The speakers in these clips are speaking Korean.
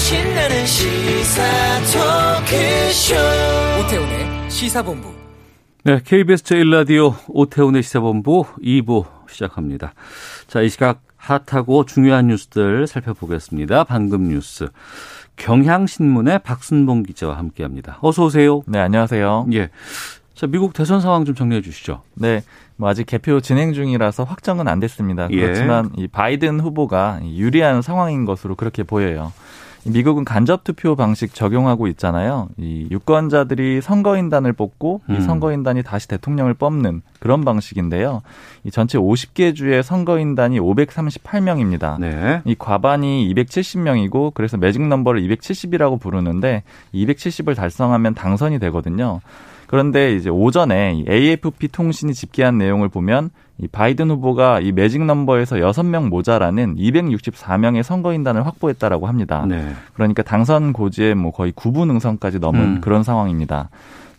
신나는 시사 토크쇼 오태훈의 시사본부. 네, KBS 제1라디오 오태훈의 시사본부 2부 시작합니다. 자, 이 시각 핫하고 중요한 뉴스들 살펴보겠습니다. 방금 뉴스. 경향신문의 박순봉 기자와 함께 합니다. 어서 오세요. 네, 안녕하세요. 예. 자, 미국 대선 상황 좀 정리해 주시죠. 네, 뭐 아직 개표 진행 중이라서 확정은 안 됐습니다. 예. 그렇지만 이 바이든 후보가 유리한 상황인 것으로 그렇게 보여요. 미국은 간접 투표 방식 적용하고 있잖아요. 이 유권자들이 선거인단을 뽑고 음. 이 선거인단이 다시 대통령을 뽑는 그런 방식인데요. 이 전체 50개 주의 선거인단이 538명입니다. 네. 이 과반이 270명이고 그래서 매직 넘버를 270이라고 부르는데 270을 달성하면 당선이 되거든요. 그런데 이제 오전에 이 AFP 통신이 집계한 내용을 보면 이 바이든 후보가 이 매직 넘버에서 6명 모자라는 264명의 선거인단을 확보했다라고 합니다. 네. 그러니까 당선 고지에 뭐 거의 9분 응선까지 넘은 음. 그런 상황입니다.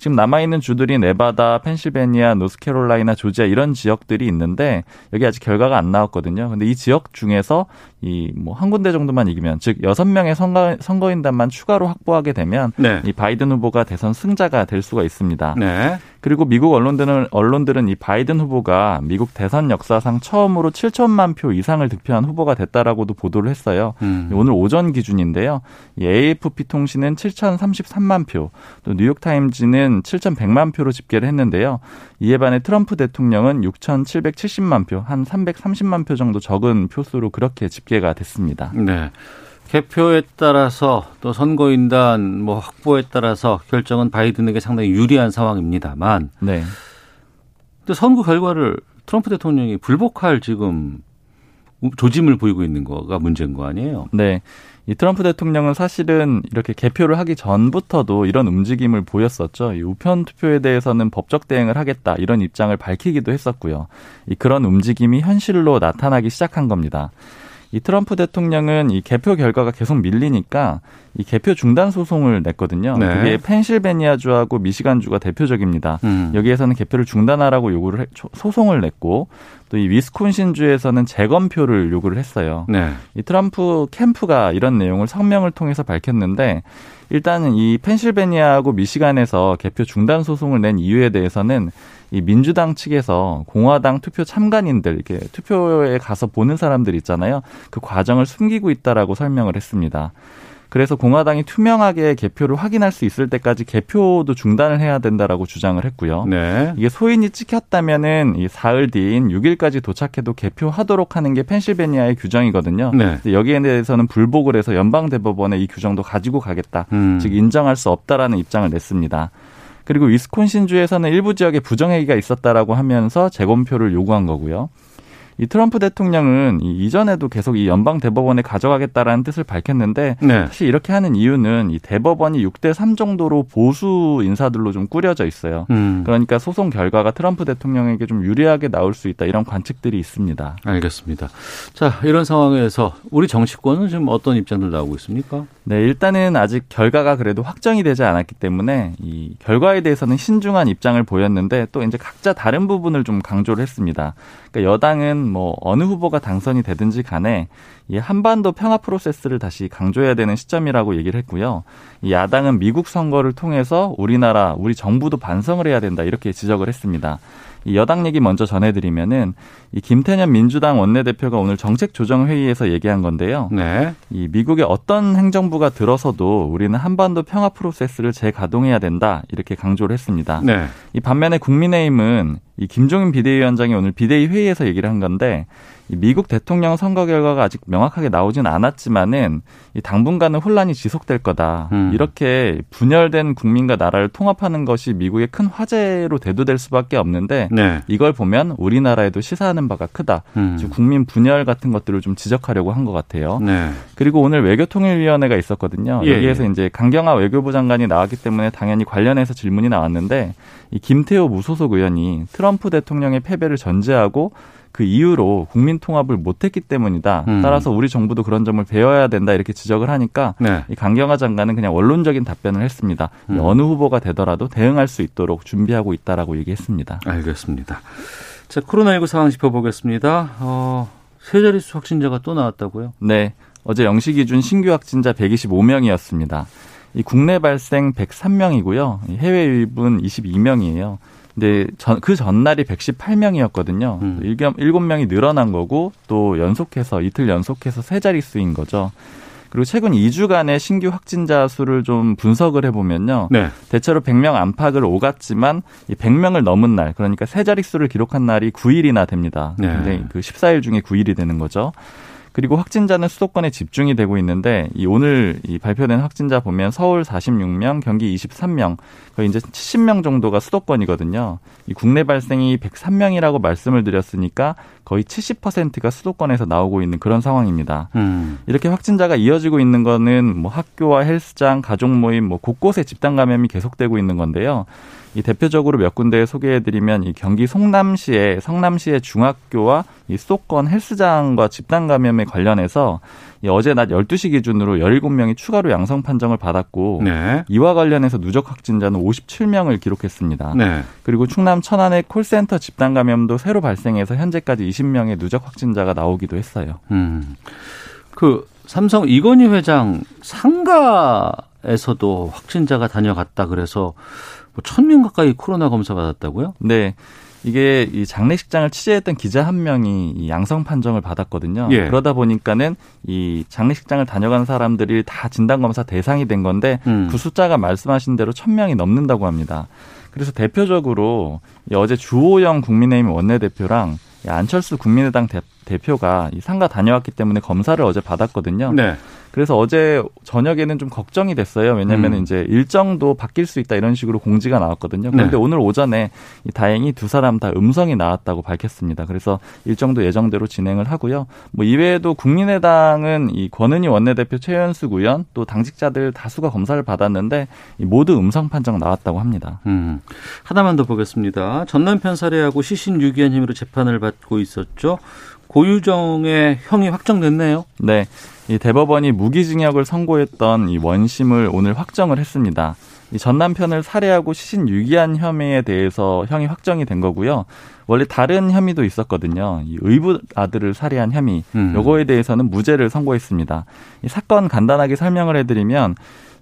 지금 남아있는 주들이 네바다, 펜실베니아, 노스캐롤라이나, 조지아 이런 지역들이 있는데 여기 아직 결과가 안 나왔거든요. 근데 이 지역 중에서 이 뭐 한 군데 정도만 이기면 즉 여섯 명의 선거, 선거인단만 추가로 확보하게 되면 네. 이 바이든 후보가 대선 승자가 될 수가 있습니다. 네. 그리고 미국 언론들은 언론들은 이 바이든 후보가 미국 대선 역사상 처음으로 7천만 표 이상을 득표한 후보가 됐다라고도 보도를 했어요. 음. 오늘 오전 기준인데요. 이 AFP 통신은 7,033만 표, 또 뉴욕 타임즈는 7,100만 표로 집계를 했는데요. 이에 반해 트럼프 대통령은 6,770만 표, 한 330만 표 정도 적은 표수로 그렇게 집계 가 됐습니다. 네. 개표에 따라서 또 선거인단 뭐 확보에 따라서 결정은 바이든에게 상당히 유리한 상황입니다만 네. 또 선거 결과를 트럼프 대통령이 불복할 지금 조짐을 보이고 있는 거가 문제인 거 아니에요? 네. 이 트럼프 대통령은 사실은 이렇게 개표를 하기 전부터도 이런 움직임을 보였었죠. 이 우편 투표에 대해서는 법적 대응을 하겠다 이런 입장을 밝히기도 했었고요. 이 그런 움직임이 현실로 나타나기 시작한 겁니다. 이 트럼프 대통령은 이 개표 결과가 계속 밀리니까 이 개표 중단 소송을 냈거든요. 네. 그게 펜실베니아주하고 미시간주가 대표적입니다. 음. 여기에서는 개표를 중단하라고 요구를 해, 초- 소송을 냈고 또 이 위스콘신주에서는 재검표를 요구를 했어요. 네. 이 트럼프 캠프가 이런 내용을 성명을 통해서 밝혔는데 일단은 이 펜실베니아하고 미시간에서 개표 중단 소송을 낸 이유에 대해서는 이 민주당 측에서 공화당 투표 참관인들 이렇게 투표에 가서 보는 사람들 있잖아요. 그 과정을 숨기고 있다라고 설명을 했습니다. 그래서 공화당이 투명하게 개표를 확인할 수 있을 때까지 개표도 중단을 해야 된다라고 주장을 했고요. 네. 이게 소인이 찍혔다면은 이 사흘 뒤인 6일까지 도착해도 개표하도록 하는 게 펜실베니아의 규정이거든요. 네. 여기에 대해서는 불복을 해서 연방 대법원에 이 규정도 가지고 가겠다. 음. 즉 인정할 수 없다라는 입장을 냈습니다. 그리고 위스콘신주에 서는 일부 지역에 부정행위가 있었다라고 하면서 재검표를 요구한 거고요. 이 트럼프 대통령은 이 이전에도 계속 이 연방 대법원에 가져가겠다라는 뜻을 밝혔는데 네. 사실 이렇게 하는 이유는 이 대법원이 6대 3 정도로 보수 인사들로 좀 꾸려져 있어요. 음. 그러니까 소송 결과가 트럼프 대통령에게 좀 유리하게 나올 수 있다 이런 관측들이 있습니다. 알겠습니다. 자, 이런 상황에서 우리 정치권은 지금 어떤 입장들 나오고 있습니까? 네, 일단은 아직 결과가 그래도 확정이 되지 않았기 때문에 이 결과에 대해서는 신중한 입장을 보였는데 또 이제 각자 다른 부분을 좀 강조를 했습니다. 그러니까 여당은 뭐 어느 후보가 당선이 되든지 간에 이 한반도 평화 프로세스를 다시 강조해야 되는 시점이라고 얘기를 했고요. 이 야당은 미국 선거를 통해서 우리나라 우리 정부도 반성을 해야 된다 이렇게 지적을 했습니다. 이 여당 얘기 먼저 전해드리면은 이 김태년 민주당 원내대표가 오늘 정책조정회의에서 얘기한 건데요. 네. 이 미국의 어떤 행정부가 들어서도 우리는 한반도 평화 프로세스를 재가동해야 된다 이렇게 강조를 했습니다. 네. 이 반면에 국민의힘은 이 김종인 비대위원장이 오늘 비대위 회의에서 얘기를 한 건데 이 미국 대통령 선거 결과가 아직 명확하게 나오진 않았지만은 이 당분간은 혼란이 지속될 거다. 음. 이렇게 분열된 국민과 나라를 통합하는 것이 미국의 큰 화제로 대두될 수밖에 없는데 네. 이걸 보면 우리나라에도 시사하는 바가 크다. 음. 지금 국민 분열 같은 것들을 좀 지적하려고 한 것 같아요. 네. 그리고 오늘 외교통일위원회가 있었거든요. 예, 여기에서 예. 이제 강경화 외교부 장관이 나왔기 때문에 당연히 관련해서 질문이 나왔는데 이 김태호 무소속 의원이 트럼프 대통령의 패배를 전제하고 그 이유로 국민 통합을 못했기 때문이다. 음. 따라서 우리 정부도 그런 점을 배워야 된다 이렇게 지적을 하니까 네. 이 강경화 장관은 그냥 원론적인 답변을 했습니다. 이 음. 어느 후보가 되더라도 대응할 수 있도록 준비하고 있다라고 얘기했습니다. 알겠습니다. 자, 코로나19 상황 짚어보겠습니다. 어, 세 자릿수 확진자가 또 나왔다고요? 네. 어제 0시 기준 신규 확진자 125명이었습니다. 이 국내 발생 103명이고요. 해외 유입은 22명이에요. 근데 전, 그 전날이 118명이었거든요. 음. 7명이 늘어난 거고 또 연속해서 이틀 연속해서 세 자릿수인 거죠. 그리고 최근 2주간의 신규 확진자 수를 좀 분석을 해보면요. 네. 대체로 100명 안팎을 오갔지만 이 100명을 넘은 날, 그러니까 세 자릿수를 기록한 날이 9일이나 됩니다. 네. 근데 그 14일 중에 9일이 되는 거죠. 그리고 확진자는 수도권에 집중이 되고 있는데 이 오늘 이 발표된 확진자 보면 서울 46명, 경기 23명, 거의 이제 70명 정도가 수도권이거든요. 이 국내 발생이 103명이라고 말씀을 드렸으니까 거의 70%가 수도권에서 나오고 있는 그런 상황입니다. 음. 이렇게 확진자가 이어지고 있는 거는 뭐 학교와 헬스장, 가족 모임 뭐 곳곳에 집단 감염이 계속되고 있는 건데요. 이 대표적으로 몇 군데 소개해드리면 이 경기 송남시의 성남시의 중학교와 이 수도권 헬스장과 집단 감염에 관련해서 이 어제 낮 12시 기준으로 17명이 추가로 양성 판정을 받았고 네. 이와 관련해서 누적 확진자는 57명을 기록했습니다. 네. 그리고 충남 천안의 콜센터 집단 감염도 새로 발생해서 현재까지 20명의 누적 확진자가 나오기도 했어요. 음. 그 삼성 이건희 회장 상가에서도 확진자가 다녀갔다 그래서 뭐 천명 가까이 코로나 검사 받았다고요? 네. 이게 이 장례식장을 취재했던 기자 한 명이 이 양성 판정을 받았거든요. 예. 그러다 보니까는 이 장례식장을 다녀간 사람들이 다 진단 검사 대상이 된 건데 음. 그 숫자가 말씀하신 대로 천 명이 넘는다고 합니다. 그래서 대표적으로 이 어제 주호영 국민의힘 원내대표랑 이 안철수 국민의당 대, 대표가 이 상가 다녀왔기 때문에 검사를 어제 받았거든요. 네. 그래서 어제 저녁에는 좀 걱정이 됐어요. 왜냐하면 음. 이제 일정도 바뀔 수 있다 이런 식으로 공지가 나왔거든요. 그런데 네. 오늘 오전에 이 다행히 두 사람 다 음성이 나왔다고 밝혔습니다. 그래서 일정도 예정대로 진행을 하고요. 뭐 이외에도 국민의당은 이 권은희 원내대표 최현수 의원 또 당직자들 다수가 검사를 받았는데 이 모두 음성 판정 나왔다고 합니다. 음. 하나만 더 보겠습니다. 전 남편 살해하고 시신 유기한 혐의로 재판을 받고 있었죠. 고유정의 형이 확정됐네요. 네. 이 대법원이 무기징역을 선고했던 이 원심을 오늘 확정을 했습니다. 이 전 남편을 살해하고 시신 유기한 혐의에 대해서 형이 확정이 된 거고요. 원래 다른 혐의도 있었거든요. 이 의붓 아들을 살해한 혐의. 음. 요거에 대해서는 무죄를 선고했습니다. 이 사건 간단하게 설명을 해드리면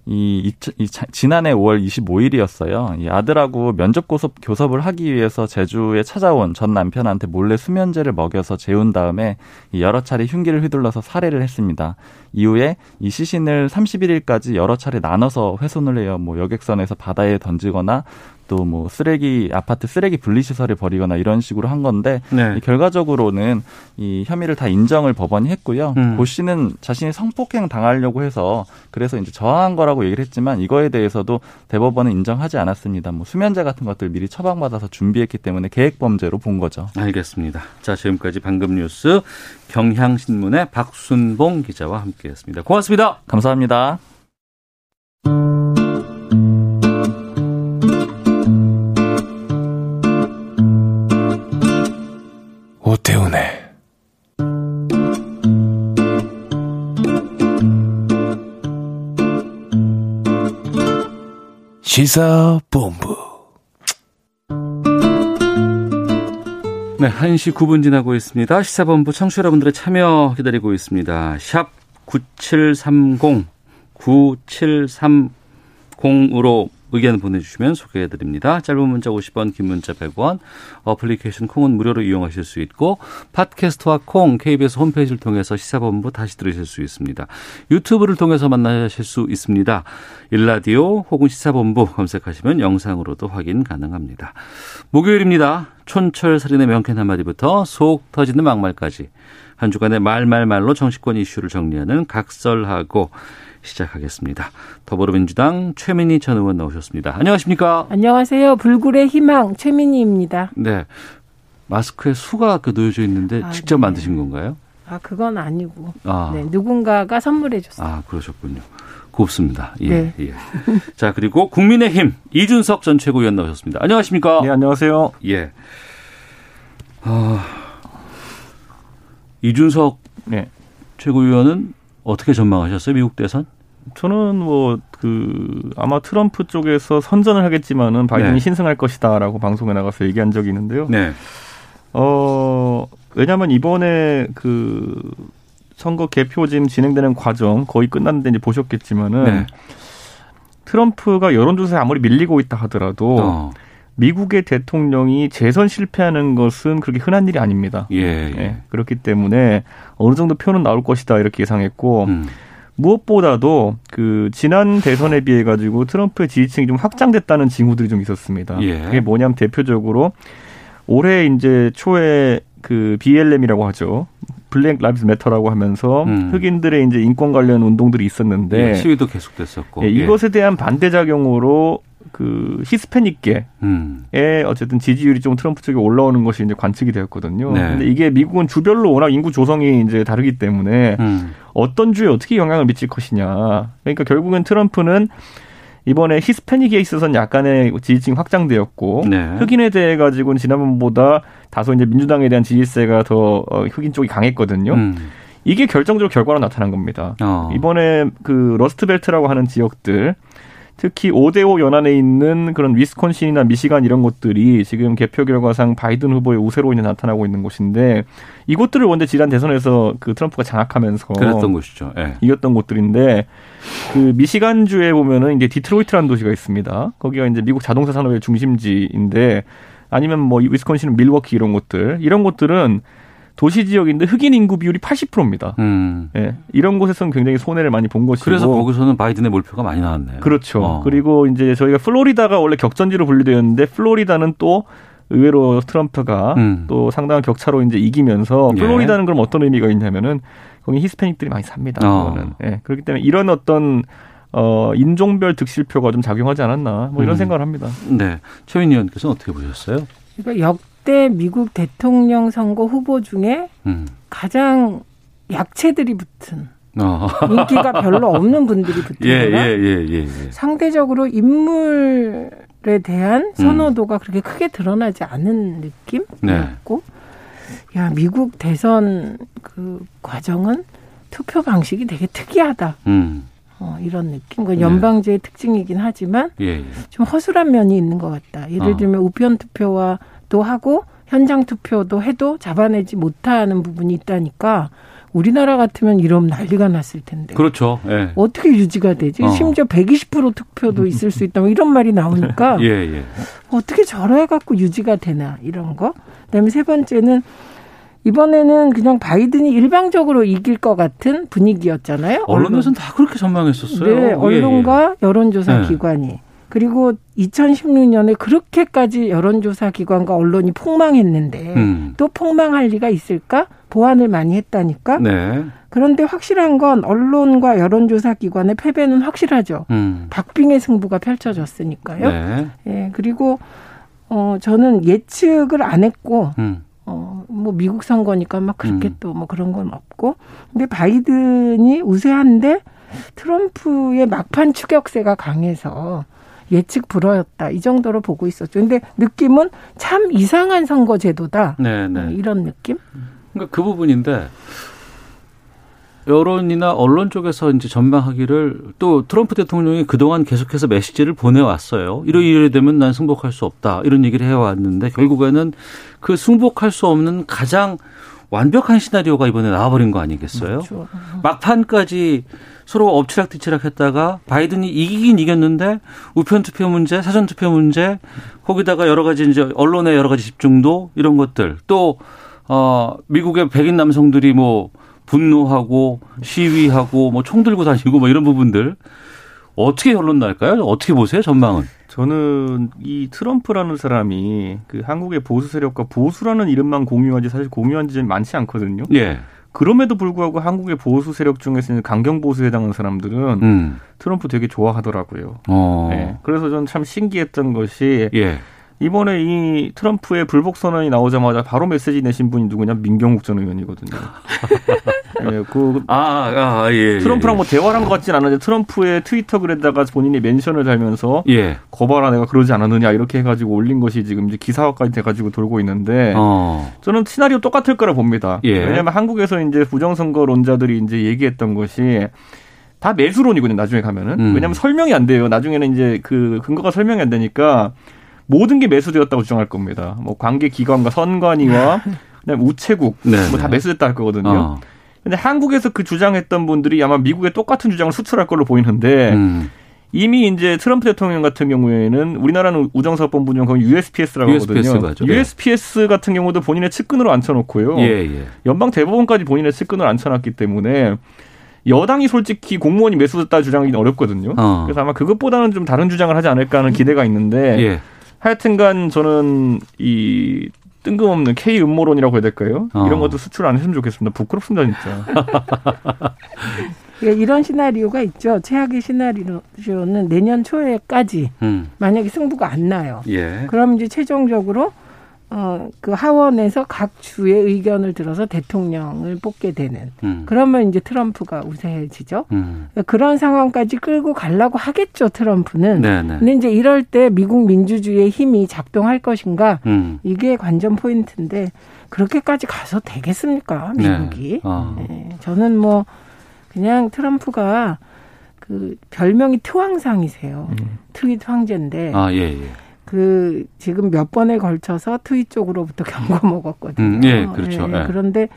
이, 이, 이 자- 지난해 5월 25일이었어요. 이 아들하고 면접 고섭 교섭을 하기 위해서 제주에 찾아온 전 남편한테 몰래 수면제를 먹여서 재운 다음에 이 여러 차례 흉기를 휘둘러서 살해를 했습니다. 이후에 이 시신을 31일까지 여러 차례 나눠서 훼손을 해요. 뭐 여객선에서 바다에 던지거나 또 뭐 쓰레기 아파트 쓰레기 분리시설에 버리거나 이런 식으로 한 건데 네. 이 결과적으로는 이 혐의를 다 인정을 법원이 했고요. 음. 고 씨는 자신이 성폭행 당하려고 해서 그래서 이제 저항한 거라고 얘기를 했지만 이거에 대해서도 대법원은 인정하지 않았습니다. 뭐 수면제 같은 것들 미리 처방받아서 준비했기 때문에 계획 범죄로 본 거죠. 알겠습니다. 자, 지금까지 방금 뉴스 경향신문의 박순봉 기자와 함께했습니다. 고맙습니다. 감사합니다. 시사본부 네, 1시 9분 지나고 있습니다. 시사본부 청취자 여러분들의 참여 기다리고 있습니다. 샵 9730, 9730으로 의견 보내주시면 소개해드립니다. 짧은 문자 50원, 긴 문자 100원, 어플리케이션 콩은 무료로 이용하실 수 있고 팟캐스트와 콩, KBS 홈페이지를 통해서 시사본부 다시 들으실 수 있습니다. 유튜브를 통해서 만나실 수 있습니다. 일라디오 혹은 시사본부 검색하시면 영상으로도 확인 가능합니다. 목요일입니다. 촌철살인의 명쾌한 한마디부터 속 터지는 막말까지 한 주간의 말말말로 정치권 이슈를 정리하는 각설하고 시작하겠습니다. 더불어민주당 최민희 전 의원 나오셨습니다. 안녕하십니까? 안녕하세요. 불굴의 희망 최민희입니다. 네. 마스크에 수가 그 놓여져 있는데 아, 직접 네. 만드신 건가요? 아 그건 아니고 아, 네, 누군가가 선물해 줬어요. 아 그러셨군요. 곱습니다. 예, 네. 예. 자, 그리고 국민의힘 이준석 전 최고위원 나오셨습니다. 안녕하십니까? 네, 안녕하세요. 예. 아, 이준석 네. 최고위원은 어떻게 전망하셨어요? 미국 대선? 저는 뭐, 그, 아마 트럼프 쪽에서 선전을 하겠지만은 바이든이 네. 신승할 것이다라고 방송에 나가서 얘기한 적이 있는데요. 네. 어, 왜냐면 이번에 그 선거 개표진 진행되는 과정 거의 끝났는데 이제 보셨겠지만은 네. 트럼프가 여론조사에 아무리 밀리고 있다 하더라도 어, 미국의 대통령이 재선 실패하는 것은 그렇게 흔한 일이 아닙니다. 예, 예. 예, 그렇기 때문에 어느 정도 표는 나올 것이다 이렇게 예상했고 음, 무엇보다도 그 지난 대선에 비해 가지고 트럼프의 지지층이 좀 확장됐다는 징후들이 좀 있었습니다. 예. 그게 뭐냐면 대표적으로 올해 이제 초에 그 BLM이라고 하죠. Black Lives Matter라고 하면서 음. 흑인들의 이제 인권 관련 운동들이 있었는데 예, 시위도 계속됐었고. 예, 이것에 대한 반대 작용으로 그 히스패닉계 음, 의 어쨌든 지지율이 좀 트럼프 쪽에 올라오는 것이 이제 관측이 되었거든요. 네. 근데 이게 미국은 주별로 워낙 인구 조성이 이제 다르기 때문에 음, 어떤 주에 어떻게 영향을 미칠 것이냐. 그러니까 결국엔 트럼프는 이번에 히스패닉에 있어서는 약간의 지지층이 확장되었고 네. 흑인에 대해 가지고는 지난번보다 다소 이제 민주당에 대한 지지세가 더 어, 흑인 쪽이 강했거든요. 음, 이게 결정적으로 결과로 나타난 겁니다. 어, 이번에 그 러스트벨트라고 하는 지역들 특히 5대호 연안에 있는 그런 위스콘신이나 미시간 이런 곳들이 지금 개표 결과상 바이든 후보의 우세로 인해 나타나고 있는 곳인데 이곳들을 원래 지난 대선에서 그 트럼프가 장악하면서 그랬던 곳이죠. 예. 이겼던 곳들인데 그 미시간주에 보면은 이제 디트로이트라는 도시가 있습니다. 거기가 이제 미국 자동차 산업의 중심지인데 아니면 뭐 위스콘신, 밀워키 이런 곳들 이런 곳들은 도시 지역인데 흑인 인구 비율이 80%입니다. 음. 예, 이런 곳에서는 굉장히 손해를 많이 본 것이고 그래서 거기서는 바이든의 몰표가 많이 나왔네요. 그렇죠. 어. 그리고 이제 저희가 플로리다가 원래 격전지로 분류되었는데 플로리다는 또 의외로 트럼프가 음. 또 상당한 격차로 이제 이기면서 예. 플로리다는 그럼 어떤 의미가 있냐면은 거기 히스패닉들이 많이 삽니다. 어. 그거는. 예. 그렇기 때문에 이런 어떤 어 인종별 득실표가 좀 작용하지 않았나 뭐 이런 음. 생각을 합니다. 네. 최민희 의원께서는 어떻게 보셨어요? 그러니까 역 대 미국 대통령 선거 후보 중에 음. 가장 약체들이 붙은 어. 인기가 별로 없는 분들이 붙은 예, 거라 예, 예, 예, 예. 상대적으로 인물에 음. 대한 선호도가 그렇게 크게 드러나지 않은 네. 느낌이었고 야 미국 대선 그 과정은 투표 방식이 되게 특이하다 음. 어, 이런 느낌. 그 네. 연방제의 특징이긴 하지만 예, 예. 좀 허술한 면이 있는 것 같다. 예를 어. 들면 우편 투표와 도 하고 현장 투표도 해도 잡아내지 못하는 부분이 있다니까 우리나라 같으면 이러면 난리가 났을 텐데. 그렇죠. 예. 어떻게 유지가 되지? 어. 심지어 120% 투표도 있을 수 있다. 뭐 이런 말이 나오니까 예, 예. 어떻게 저래 갖고 유지가 되나 이런 거. 그다음에 세 번째는 이번에는 그냥 바이든이 일방적으로 이길 것 같은 분위기였잖아요. 언론에서는 다 그렇게 전망했었어요. 네, 예, 언론과 여론조사 네. 기관이 그리고 2016년에 그렇게까지 여론조사 기관과 언론이 폭망했는데 예. 음. 또 폭망할 리가 있을까? 보완을 많이 했다니까. 네. 그런데 확실한 건 언론과 여론조사 기관의 패배는 확실하죠. 음. 박빙의 승부가 펼쳐졌으니까요. 네. 예, 그리고 어 저는 예측을 안 했고 음. 어, 뭐 미국 선거니까 막 그렇게 음. 또뭐 그런 건 없고. 근데 바이든이 우세한데 트럼프의 막판 추격세가 강해서 예측 불허였다. 이 정도로 보고 있었죠. 근데 느낌은 참 이상한 선거 제도다. 네, 어, 네. 이런 느낌? 그러니까 그 부분인데 여론이나 언론 쪽에서 이제 전망하기를 또 트럼프 대통령이 그동안 계속해서 메시지를 보내왔어요. 이러 이래 되면 난 승복할 수 없다. 이런 얘기를 해왔는데 결국에는 그 승복할 수 없는 가장 완벽한 시나리오가 이번에 나와버린 거 아니겠어요? 그렇죠. 막판까지 서로 엎치락뒤치락 했다가 바이든이 이기긴 이겼는데 우편 투표 문제, 사전 투표 문제, 거기다가 여러 가지 이제 언론의 여러 가지 집중도 이런 것들 또 어, 미국의 백인 남성들이 뭐 분노하고 시위하고 뭐 총 들고 다니고 뭐 이런 부분들 어떻게 결론 날까요? 어떻게 보세요? 전망은? 저는 이 트럼프라는 사람이 그 한국의 보수 세력과 보수라는 이름만 공유하지 사실 공유한 지점이 많지 않거든요. 예. 그럼에도 불구하고 한국의 보수 세력 중에서는 강경 보수에 해당하는 사람들은 음. 트럼프 되게 좋아하더라고요. 어. 네. 그래서 저는 참 신기했던 것이 예. 이번에 이 트럼프의 불복 선언이 나오자마자 바로 메시지 내신 분이 누구냐 민경욱 전 의원이거든요. 예, 그 아, 아, 예. 트럼프랑 예. 뭐 대화를 한 것 같진 않은데 트럼프의 트위터 글에다가 본인이 멘션을 달면서 예. 거봐라 내가 그러지 않았느냐 이렇게 해가지고 올린 것이 지금 이제 기사화까지 돼가지고 돌고 있는데 어. 저는 시나리오 똑같을 거라 봅니다. 예. 왜냐하면 한국에서 이제 부정선거론자들이 이제 얘기했던 것이 다 매수론이거든요. 나중에 가면은 음. 왜냐하면 설명이 안 돼요. 나중에는 이제 그 근거가 설명이 안 되니까 모든 게 매수되었다고 주장할 겁니다. 뭐 관계 기관과 선관위와 그다음에 우체국 네, 뭐다 네. 매수됐다 할 거거든요. 어. 근데 한국에서 그 주장했던 분들이 아마 미국에 똑같은 주장을 수출할 걸로 보이는데 음. 이미 이제 트럼프 대통령 같은 경우에는 우리나라는 우정사업본부 중 거기 USPS라고 USPS 하거든요. 예. USPS 같은 경우도 본인의 측근으로 앉혀놓고요. 예, 예. 연방 대법원까지 본인의 측근을 앉혀놨기 때문에 여당이 솔직히 공무원이 매수됐다 주장하기는 어렵거든요. 어. 그래서 아마 그것보다는 좀 다른 주장을 하지 않을까 하는 기대가 있는데 예. 하여튼간 저는 이 뜬금없는 K 음모론이라고 해야 될까요? 어. 이런 것도 수출 안 했으면 좋겠습니다. 부끄럽습니다 진짜. 예, 이런 시나리오가 있죠. 최악의 시나리오는 내년 초에까지 음. 만약에 승부가 안 나요. 예. 그럼 이제 최종적으로 어, 그 하원에서 각 주의 의견을 들어서 대통령을 뽑게 되는. 음. 그러면 이제 트럼프가 우세해지죠. 음. 그런 상황까지 끌고 가려고 하겠죠, 트럼프는. 네, 네. 근데 이제 이럴 때 미국 민주주의의 힘이 작동할 것인가 음. 이게 관전 포인트인데 그렇게까지 가서 되겠습니까, 미국이? 네. 어. 네, 저는 뭐 그냥 트럼프가 그 별명이 트왕상이세요. 트윗 황제인데 아, 예, 예. 그 지금 몇 번에 걸쳐서 트윗 쪽으로부터 경고 먹었거든요. 음, 예, 그렇죠. 예. 그런데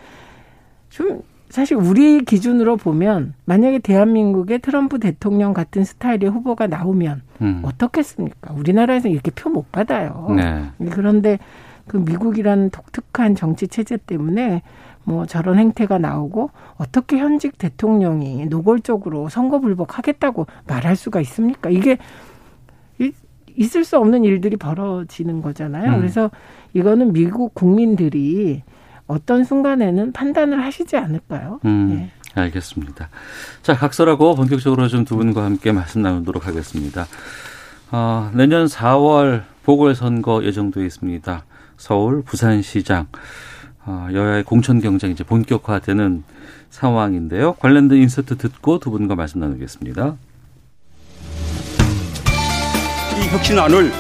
좀 사실 우리 기준으로 보면 만약에 대한민국에 트럼프 대통령 같은 스타일의 후보가 나오면 음. 어떻겠습니까? 우리나라에서 이렇게 표 못 받아요. 네. 그런데 그 미국이라는 독특한 정치 체제 때문에 뭐 저런 행태가 나오고 어떻게 현직 대통령이 노골적으로 선거 불복하겠다고 말할 수가 있습니까? 이게 이- 있을 수 없는 일들이 벌어지는 거잖아요. 음. 그래서 이거는 미국 국민들이 어떤 순간에는 판단을 하시지 않을까요? 음, 예. 알겠습니다. 자, 각설하고 본격적으로 좀 두 분과 함께 말씀 나누도록 하겠습니다. 어, 내년 4월 보궐선거 예정돼 있습니다. 서울, 부산시장, 어, 여야의 공천 경쟁이 이제 본격화되는 상황인데요. 관련된 인서트 듣고 두 분과 말씀 나누겠습니다. 혁신안을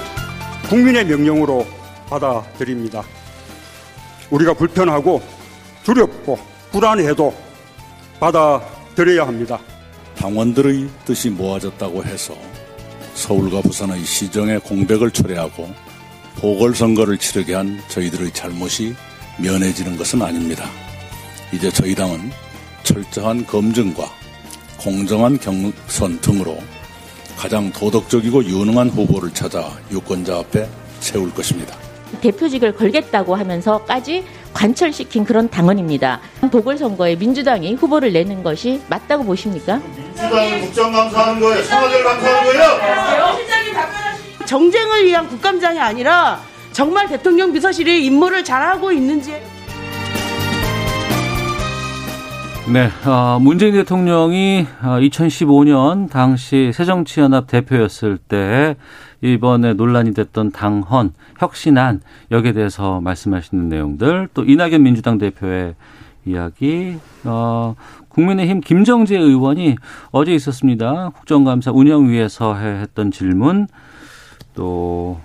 국민의 명령으로 받아들입니다. 우리가 불편하고 두렵고 불안해도 받아들여야 합니다. 당원들의 뜻이 모아졌다고 해서 서울과 부산의 시정의 공백을 초래하고 보궐선거를 치르게 한 저희들의 잘못이 면해지는 것은 아닙니다. 이제 저희 당은 철저한 검증과 공정한 경선 등으로 가장 도덕적이고 유능한 후보를 찾아 유권자 앞에 세울 것입니다. 대표직을 걸겠다고 하면서까지 관철시킨 그런 당원입니다. 보궐선거에 민주당이 후보를 내는 것이 맞다고 보십니까? 민주당이 국정감사하는 거예요? 청와대를 감사하는 거예요? 정쟁을 위한 국감장이 아니라 정말 대통령 비서실이 임무를 잘하고 있는지 네, 어, 문재인 대통령이 어, 2015년 당시 새정치연합 대표였을 때 이번에 논란이 됐던 당헌, 혁신안 여기에 대해서 말씀하시는 내용들 또 이낙연 민주당 대표의 이야기 어, 국민의힘 김정재 의원이 어제 있었습니다. 국정감사 운영위에서 해- 했던 질문 또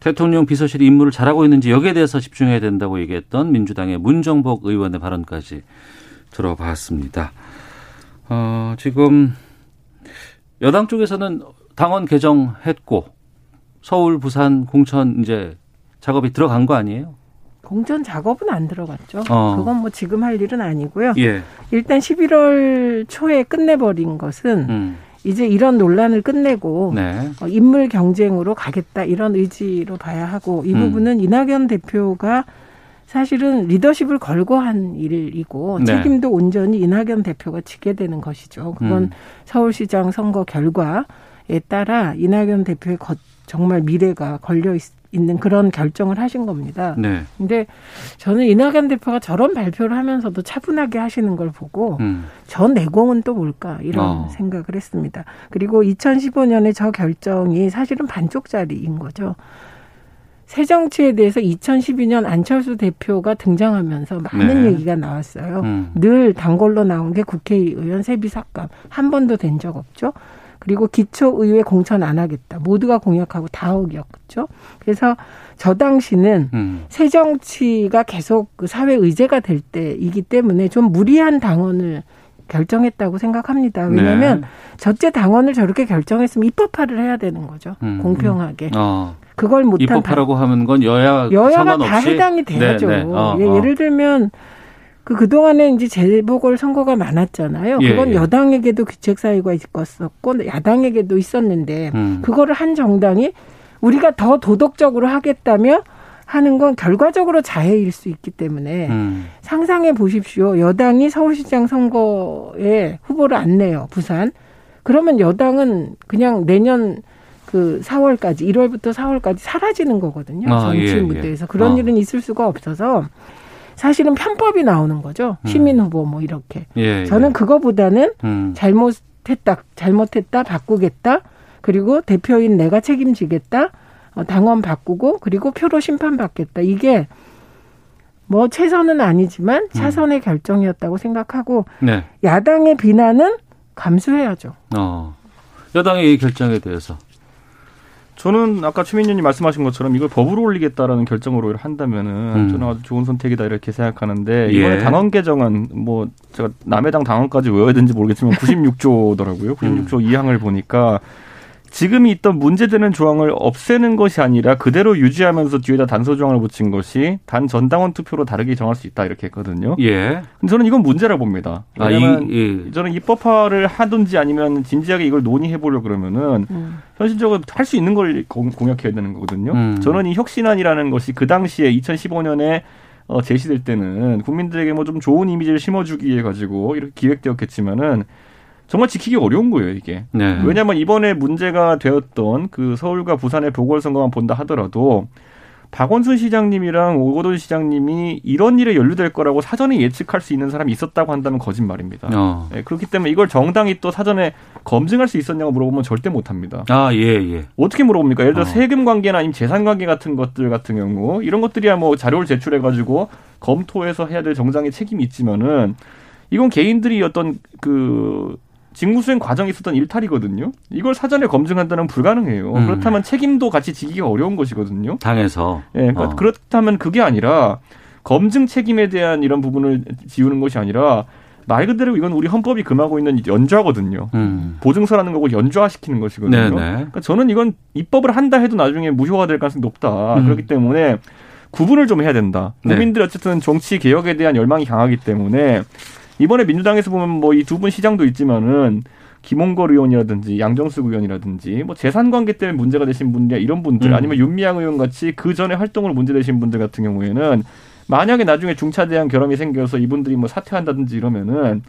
대통령 비서실 임무를 잘하고 있는지 여기에 대해서 집중해야 된다고 얘기했던 민주당의 문정복 의원의 발언까지 들어봤습니다. 어, 지금 여당 쪽에서는 당원 개정했고 서울, 부산 공천 이제 작업이 들어간 거 아니에요? 공천 작업은 안 들어갔죠. 어. 그건 뭐 지금 할 일은 아니고요. 예. 일단 11월 초에 끝내버린 것은 음. 이제 이런 논란을 끝내고 네. 어, 인물 경쟁으로 가겠다 이런 의지로 봐야 하고 이 음. 부분은 이낙연 대표가 사실은 리더십을 걸고 한 일이고 네. 책임도 온전히 이낙연 대표가 지게 되는 것이죠. 그건 음. 서울시장 선거 결과에 따라 이낙연 대표의 거- 정말 미래가 걸려 있, 는 그런 결정을 하신 겁니다. 네. 근데 저는 이낙연 대표가 저런 발표를 하면서도 차분하게 하시는 걸 보고 음. 저 내공은 또 뭘까 이런 어. 생각을 했습니다. 그리고 2015년에 저 결정이 사실은 반쪽짜리인 거죠. 새 정치에 대해서 2012년 안철수 대표가 등장하면서 많은 네. 얘기가 나왔어요. 음. 늘 단골로 나온 게 국회의원 세비 삭감 한 번도 된 적 없죠. 그리고 기초의회 공천 안 하겠다. 모두가 공약하고 다 어겼죠. 그래서 저 당시는 음. 새 정치가 계속 그 사회 의제가 될 때이기 때문에 좀 무리한 당원을 결정했다고 생각합니다. 왜냐하면 네. 저째 당원을 저렇게 결정했으면 입법화를 해야 되는 거죠. 음. 공평하게. 어. 그걸 못한 당- 입법하라고 하는 건 여야 여야가 다 해당이 돼야죠. 네, 네. 어, 예, 어. 예 를 들면 그 그동안에 이제 재보궐 선거가 많았잖아요. 예, 그건 예. 여당에게도 귀책 사유가 있었고 야당에게도 있었는데 음. 그거를 한 정당이 우리가 더 도덕적으로 하겠다며 하는 건 결과적으로 자해일 수 있기 때문에 음. 상상해 보십시오. 여당이 서울시장 선거에 후보를 안 내요. 부산. 그러면 여당은 그냥 내년 그 4월까지 1월부터 4월까지 사라지는 거거든요. 아, 정치 예, 예. 무대에서 그런 어. 일은 있을 수가 없어서 사실은 편법이 나오는 거죠. 음. 시민 후보 뭐 이렇게. 예, 저는 그거보다는 음. 잘못했다, 잘못했다, 바꾸겠다. 그리고 대표인 내가 책임지겠다. 어, 당원 바꾸고 그리고 표로 심판받겠다. 이게 뭐 최선은 아니지만 차선의 결정이었다고 생각하고 네. 야당의 비난은 감수해야죠. 어. 여당의 이 결정에 대해서 저는 아까 최민현님 말씀하신 것처럼 이걸 법으로 올리겠다라는 결정으로 한다면은 음. 저는 아주 좋은 선택이다 이렇게 생각하는데 이번에 예. 당원 개정안 뭐 제가 남의 당 당원까지 외워야 되는지 모르겠지만 96조더라고요. 96조 음. 2항을 보니까 지금이 있던 문제되는 조항을 없애는 것이 아니라 그대로 유지하면서 뒤에다 단서 조항을 붙인 것이 단 전당원 투표로 다르게 정할 수 있다 이렇게 했거든요. 예. 근데 저는 이건 문제라고 봅니다. 아, 이- 왜냐면 예. 저는 입법화를 하든지 아니면 진지하게 이걸 논의해 보려 그러면은 음. 현실적으로 할 수 있는 걸 공- 공약해야 되는 거거든요. 음. 저는 이 혁신안이라는 것이 그 당시에 2015년에 어, 제시될 때는 국민들에게 뭐 좀 좋은 이미지를 심어주기 위해 가지고 이렇게 기획되었겠지만은 정말 지키기 어려운 거예요 이게. 네. 왜냐하면 이번에 문제가 되었던 그 서울과 부산의 보궐선거만 본다 하더라도 박원순 시장님이랑 오거돈 시장님이 이런 일에 연루될 거라고 사전에 예측할 수 있는 사람이 있었다고 한다면 거짓말입니다. 어. 네, 그렇기 때문에 이걸 정당이 또 사전에 검증할 수 있었냐고 물어보면 절대 못합니다. 아, 예, 예. 어떻게 물어봅니까? 예를 들어 어. 세금 관계나 아니면 재산 관계 같은 것들 같은 경우 이런 것들이야 뭐 자료를 제출해 가지고 검토해서 해야 될 정당의 책임이 있지만은 이건 개인들이 어떤 그 직무수행 과정에 있었던 일탈이거든요. 이걸 사전에 검증한다는 불가능해요. 음. 그렇다면 책임도 같이 지기가 어려운 것이거든요. 당에서. 예, 그러니까 어. 그렇다면 그게 아니라 검증 책임에 대한 이런 부분을 지우는 것이 아니라 말 그대로 이건 우리 헌법이 금하고 있는 연좌거든요. 음. 보증서라는 거고 연좌시키는 것이거든요. 그러니까 저는 이건 입법을 한다 해도 나중에 무효가 될 가능성이 높다. 음. 그렇기 때문에 구분을 좀 해야 된다. 네. 국민들이 어쨌든 정치 개혁에 대한 열망이 강하기 때문에 이번에 민주당에서 보면 뭐 이 두 분 시장도 있지만은 김홍걸 의원이라든지 양정숙 의원이라든지 뭐 재산 관계 때문에 문제가 되신 분들 이런 분들 음. 아니면 윤미향 의원 같이 그 전에 활동으로 문제 되신 분들 같은 경우에는 만약에 나중에 중차 대한 결함이 생겨서 이분들이 뭐 사퇴한다든지 이러면은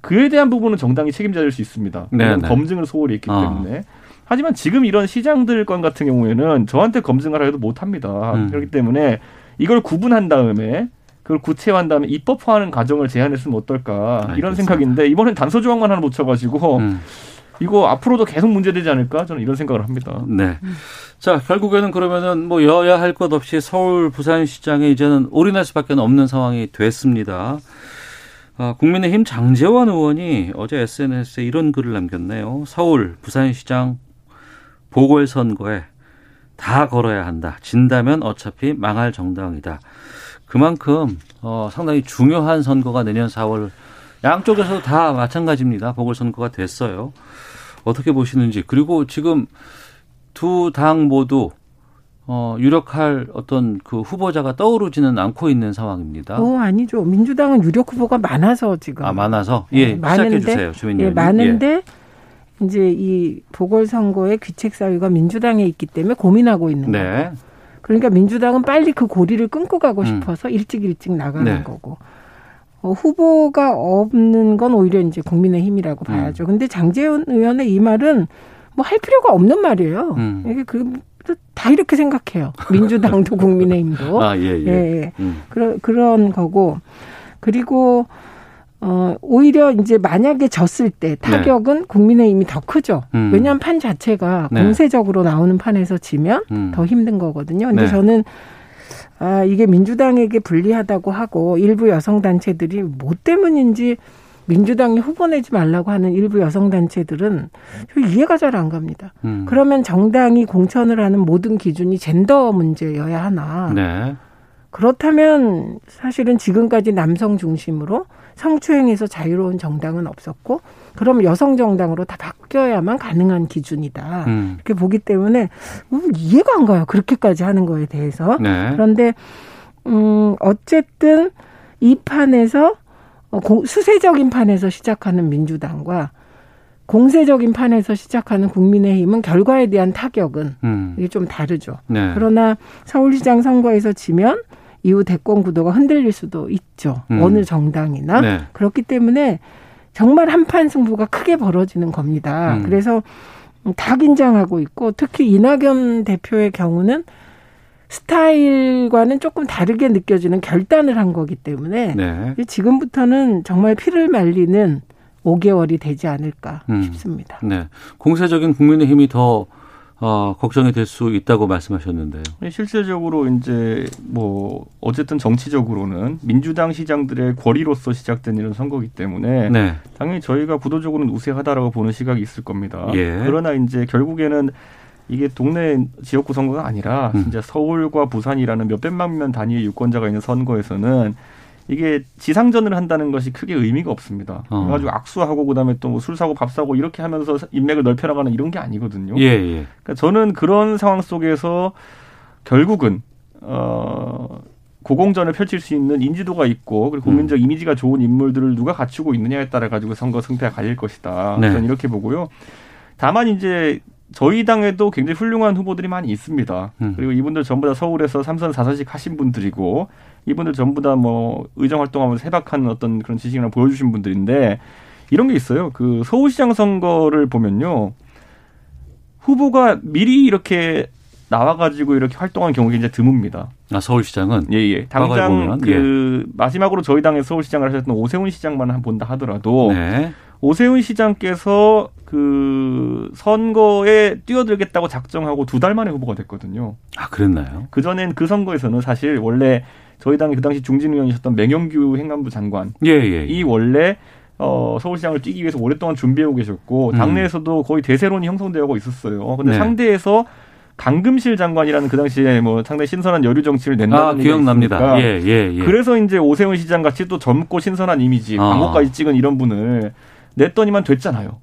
그에 대한 부분은 정당이 책임져야 될수 있습니다. 네, 네. 검증을 소홀히 했기 어. 때문에. 하지만 지금 이런 시장들 건 같은 경우에는 저한테 검증을 해도 못 합니다. 음. 그렇기 때문에 이걸 구분한 다음에 그걸 구체화한 다음에 입법화하는 과정을 제안했으면 어떨까 이런 알겠습니다. 생각인데 이번엔 단서 조항만 하나 붙여가지고 음. 이거 앞으로도 계속 문제되지 않을까 저는 이런 생각을 합니다. 네. 자, 결국에는 그러면은 뭐 여야 할 것 없이 서울 부산시장에 이제는 올인할 수밖에 없는 상황이 됐습니다. 아, 국민의힘 장재원 의원이 어제 SNS에 이런 글을 남겼네요. 서울 부산시장 보궐선거에 다 걸어야 한다. 진다면 어차피 망할 정당이다. 그만큼 어, 상당히 중요한 선거가 내년 4월 양쪽에서 다 마찬가지입니다. 보궐선거가 됐어요. 어떻게 보시는지 그리고 지금 두 당 모두 어, 유력할 어떤 그 후보자가 떠오르지는 않고 있는 상황입니다. 어, 아니죠. 민주당은 유력 후보가 많아서 지금. 아, 많아서? 예, 네, 시작해 주세요, 주민 예. 많은데 이제 이 보궐선거의 귀책 사유가 민주당에 있기 때문에 고민하고 있는 거고. 네. 그러니까 민주당은 빨리 그 고리를 끊고 가고 음. 싶어서 일찍 일찍 나가는 네. 거고. 어, 후보가 없는 건 오히려 이제 국민의힘이라고 음. 봐야죠. 근데 장재원 의원의 이 말은 뭐 할 필요가 없는 말이에요. 음. 이게 그 다 이렇게 생각해요. 민주당도 국민의힘도. 아, 예, 예. 예. 음. 그런 그런 거고 그리고 어 오히려 이제 만약에 졌을 때 타격은 국민의힘이 더 크죠. 네. 음. 왜냐하면 판 자체가 네. 공세적으로 나오는 판에서 지면 음. 더 힘든 거거든요. 근데 네. 저는 아 이게 민주당에게 불리하다고 하고 일부 여성 단체들이 뭐 때문인지 민주당이 후보 내지 말라고 하는 일부 여성 단체들은 저 이해가 잘 안 갑니다. 음. 그러면 정당이 공천을 하는 모든 기준이 젠더 문제여야 하나? 네. 그렇다면 사실은 지금까지 남성 중심으로 성추행에서 자유로운 정당은 없었고 그럼 여성 정당으로 다 바뀌어야만 가능한 기준이다. 음. 이렇게 보기 때문에 음, 이해가 안 가요. 그렇게까지 하는 거에 대해서. 네. 그런데 음 어쨌든 이 판에서 어, 고- 수세적인 판에서 시작하는 민주당과 공세적인 판에서 시작하는 국민의힘은 결과에 대한 타격은 음. 이게 좀 다르죠. 네. 그러나 서울시장 선거에서 지면 이후 대권 구도가 흔들릴 수도 있죠. 음. 어느 정당이나 네. 그렇기 때문에 정말 한판 승부가 크게 벌어지는 겁니다. 음. 그래서 다 긴장하고 있고 특히 이낙연 대표의 경우는 스타일과는 조금 다르게 느껴지는 결단을 한 거기 때문에 네. 지금부터는 정말 피를 말리는 5개월이 되지 않을까 음. 싶습니다. 네. 공세적인 국민의힘이 더 어, 걱정이 될 수 있다고 말씀하셨는데요. 실질적으로 이제 뭐 어쨌든 정치적으로는 민주당 시장들의 권리로서 시작된 이런 선거기 때문에 네. 당연히 저희가 구도적으로는 우세하다라고 보는 시각이 있을 겁니다. 예. 그러나 이제 결국에는 이게 동네 지역구 선거가 아니라 음. 진짜 서울과 부산이라는 몇백만 명 단위의 유권자가 있는 선거에서는 이게 지상전을 한다는 것이 크게 의미가 없습니다. 어. 그래가지고 악수하고 그다음에 또 뭐 술 사고 밥 사고 이렇게 하면서 인맥을 넓혀나가는 이런 게 아니거든요. 예, 예. 그러니까 저는 그런 상황 속에서 결국은 어 고공전을 펼칠 수 있는 인지도가 있고 그리고 음. 국민적 이미지가 좋은 인물들을 누가 갖추고 있느냐에 따라 가지고 선거 승패가 갈릴 것이다. 네. 저는 이렇게 보고요. 다만 이제 저희 당에도 굉장히 훌륭한 후보들이 많이 있습니다. 음. 그리고 이분들 전부 다 서울에서 삼선 사선씩 하신 분들이고 이분들 전부 다 뭐 의정 활동하면서 해박한 어떤 그런 지식을 보여주신 분들인데 이런 게 있어요. 그 서울시장 선거를 보면요. 후보가 미리 이렇게 나와가지고 이렇게 활동한 경우가 굉장히 드뭅니다. 아, 서울시장은? 예, 예. 당장 보면, 그 마지막으로 저희 당의 서울시장을 하셨던 오세훈 시장만 한 본다 하더라도 네. 오세훈 시장께서 그 선거에 뛰어들겠다고 작정하고 두 달 만에 후보가 됐거든요. 아, 그랬나요? 그 전엔 그 선거에서는 사실 원래 저희 당의 그 당시 중진 의원이셨던 맹영규 행안부 장관 예, 예. 이 원래 어, 서울시장을 뛰기 위해서 오랫동안 준비하고 계셨고 음. 당내에서도 거의 대세론이 형성되고 있었어요. 근데 네. 상대에서 강금실 장관이라는 그 당시에 뭐 상당히 신선한 여류 정치를 낸다는 아, 기억납니다. 예, 예, 예. 그래서 이제 오세훈 시장 같이 또 젊고 신선한 이미지, 아. 광고까지 찍은 이런 분을 냈더니만 됐잖아요.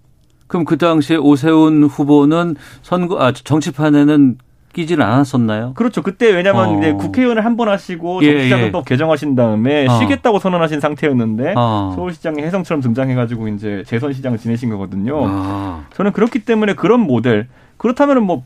그럼 그 당시에 오세훈 후보는 선거, 아, 정치판에는 끼지는 않았었나요? 그렇죠. 그때 왜냐면 어. 이제 국회의원을 한 번 하시고 예, 정치자금법 개정하신 다음에 어. 쉬겠다고 선언하신 상태였는데 어. 서울시장이 혜성처럼 등장해가지고 이제 재선 시장을 지내신 거거든요. 아, 저는 그렇기 때문에 그런 모델 그렇다면은 뭐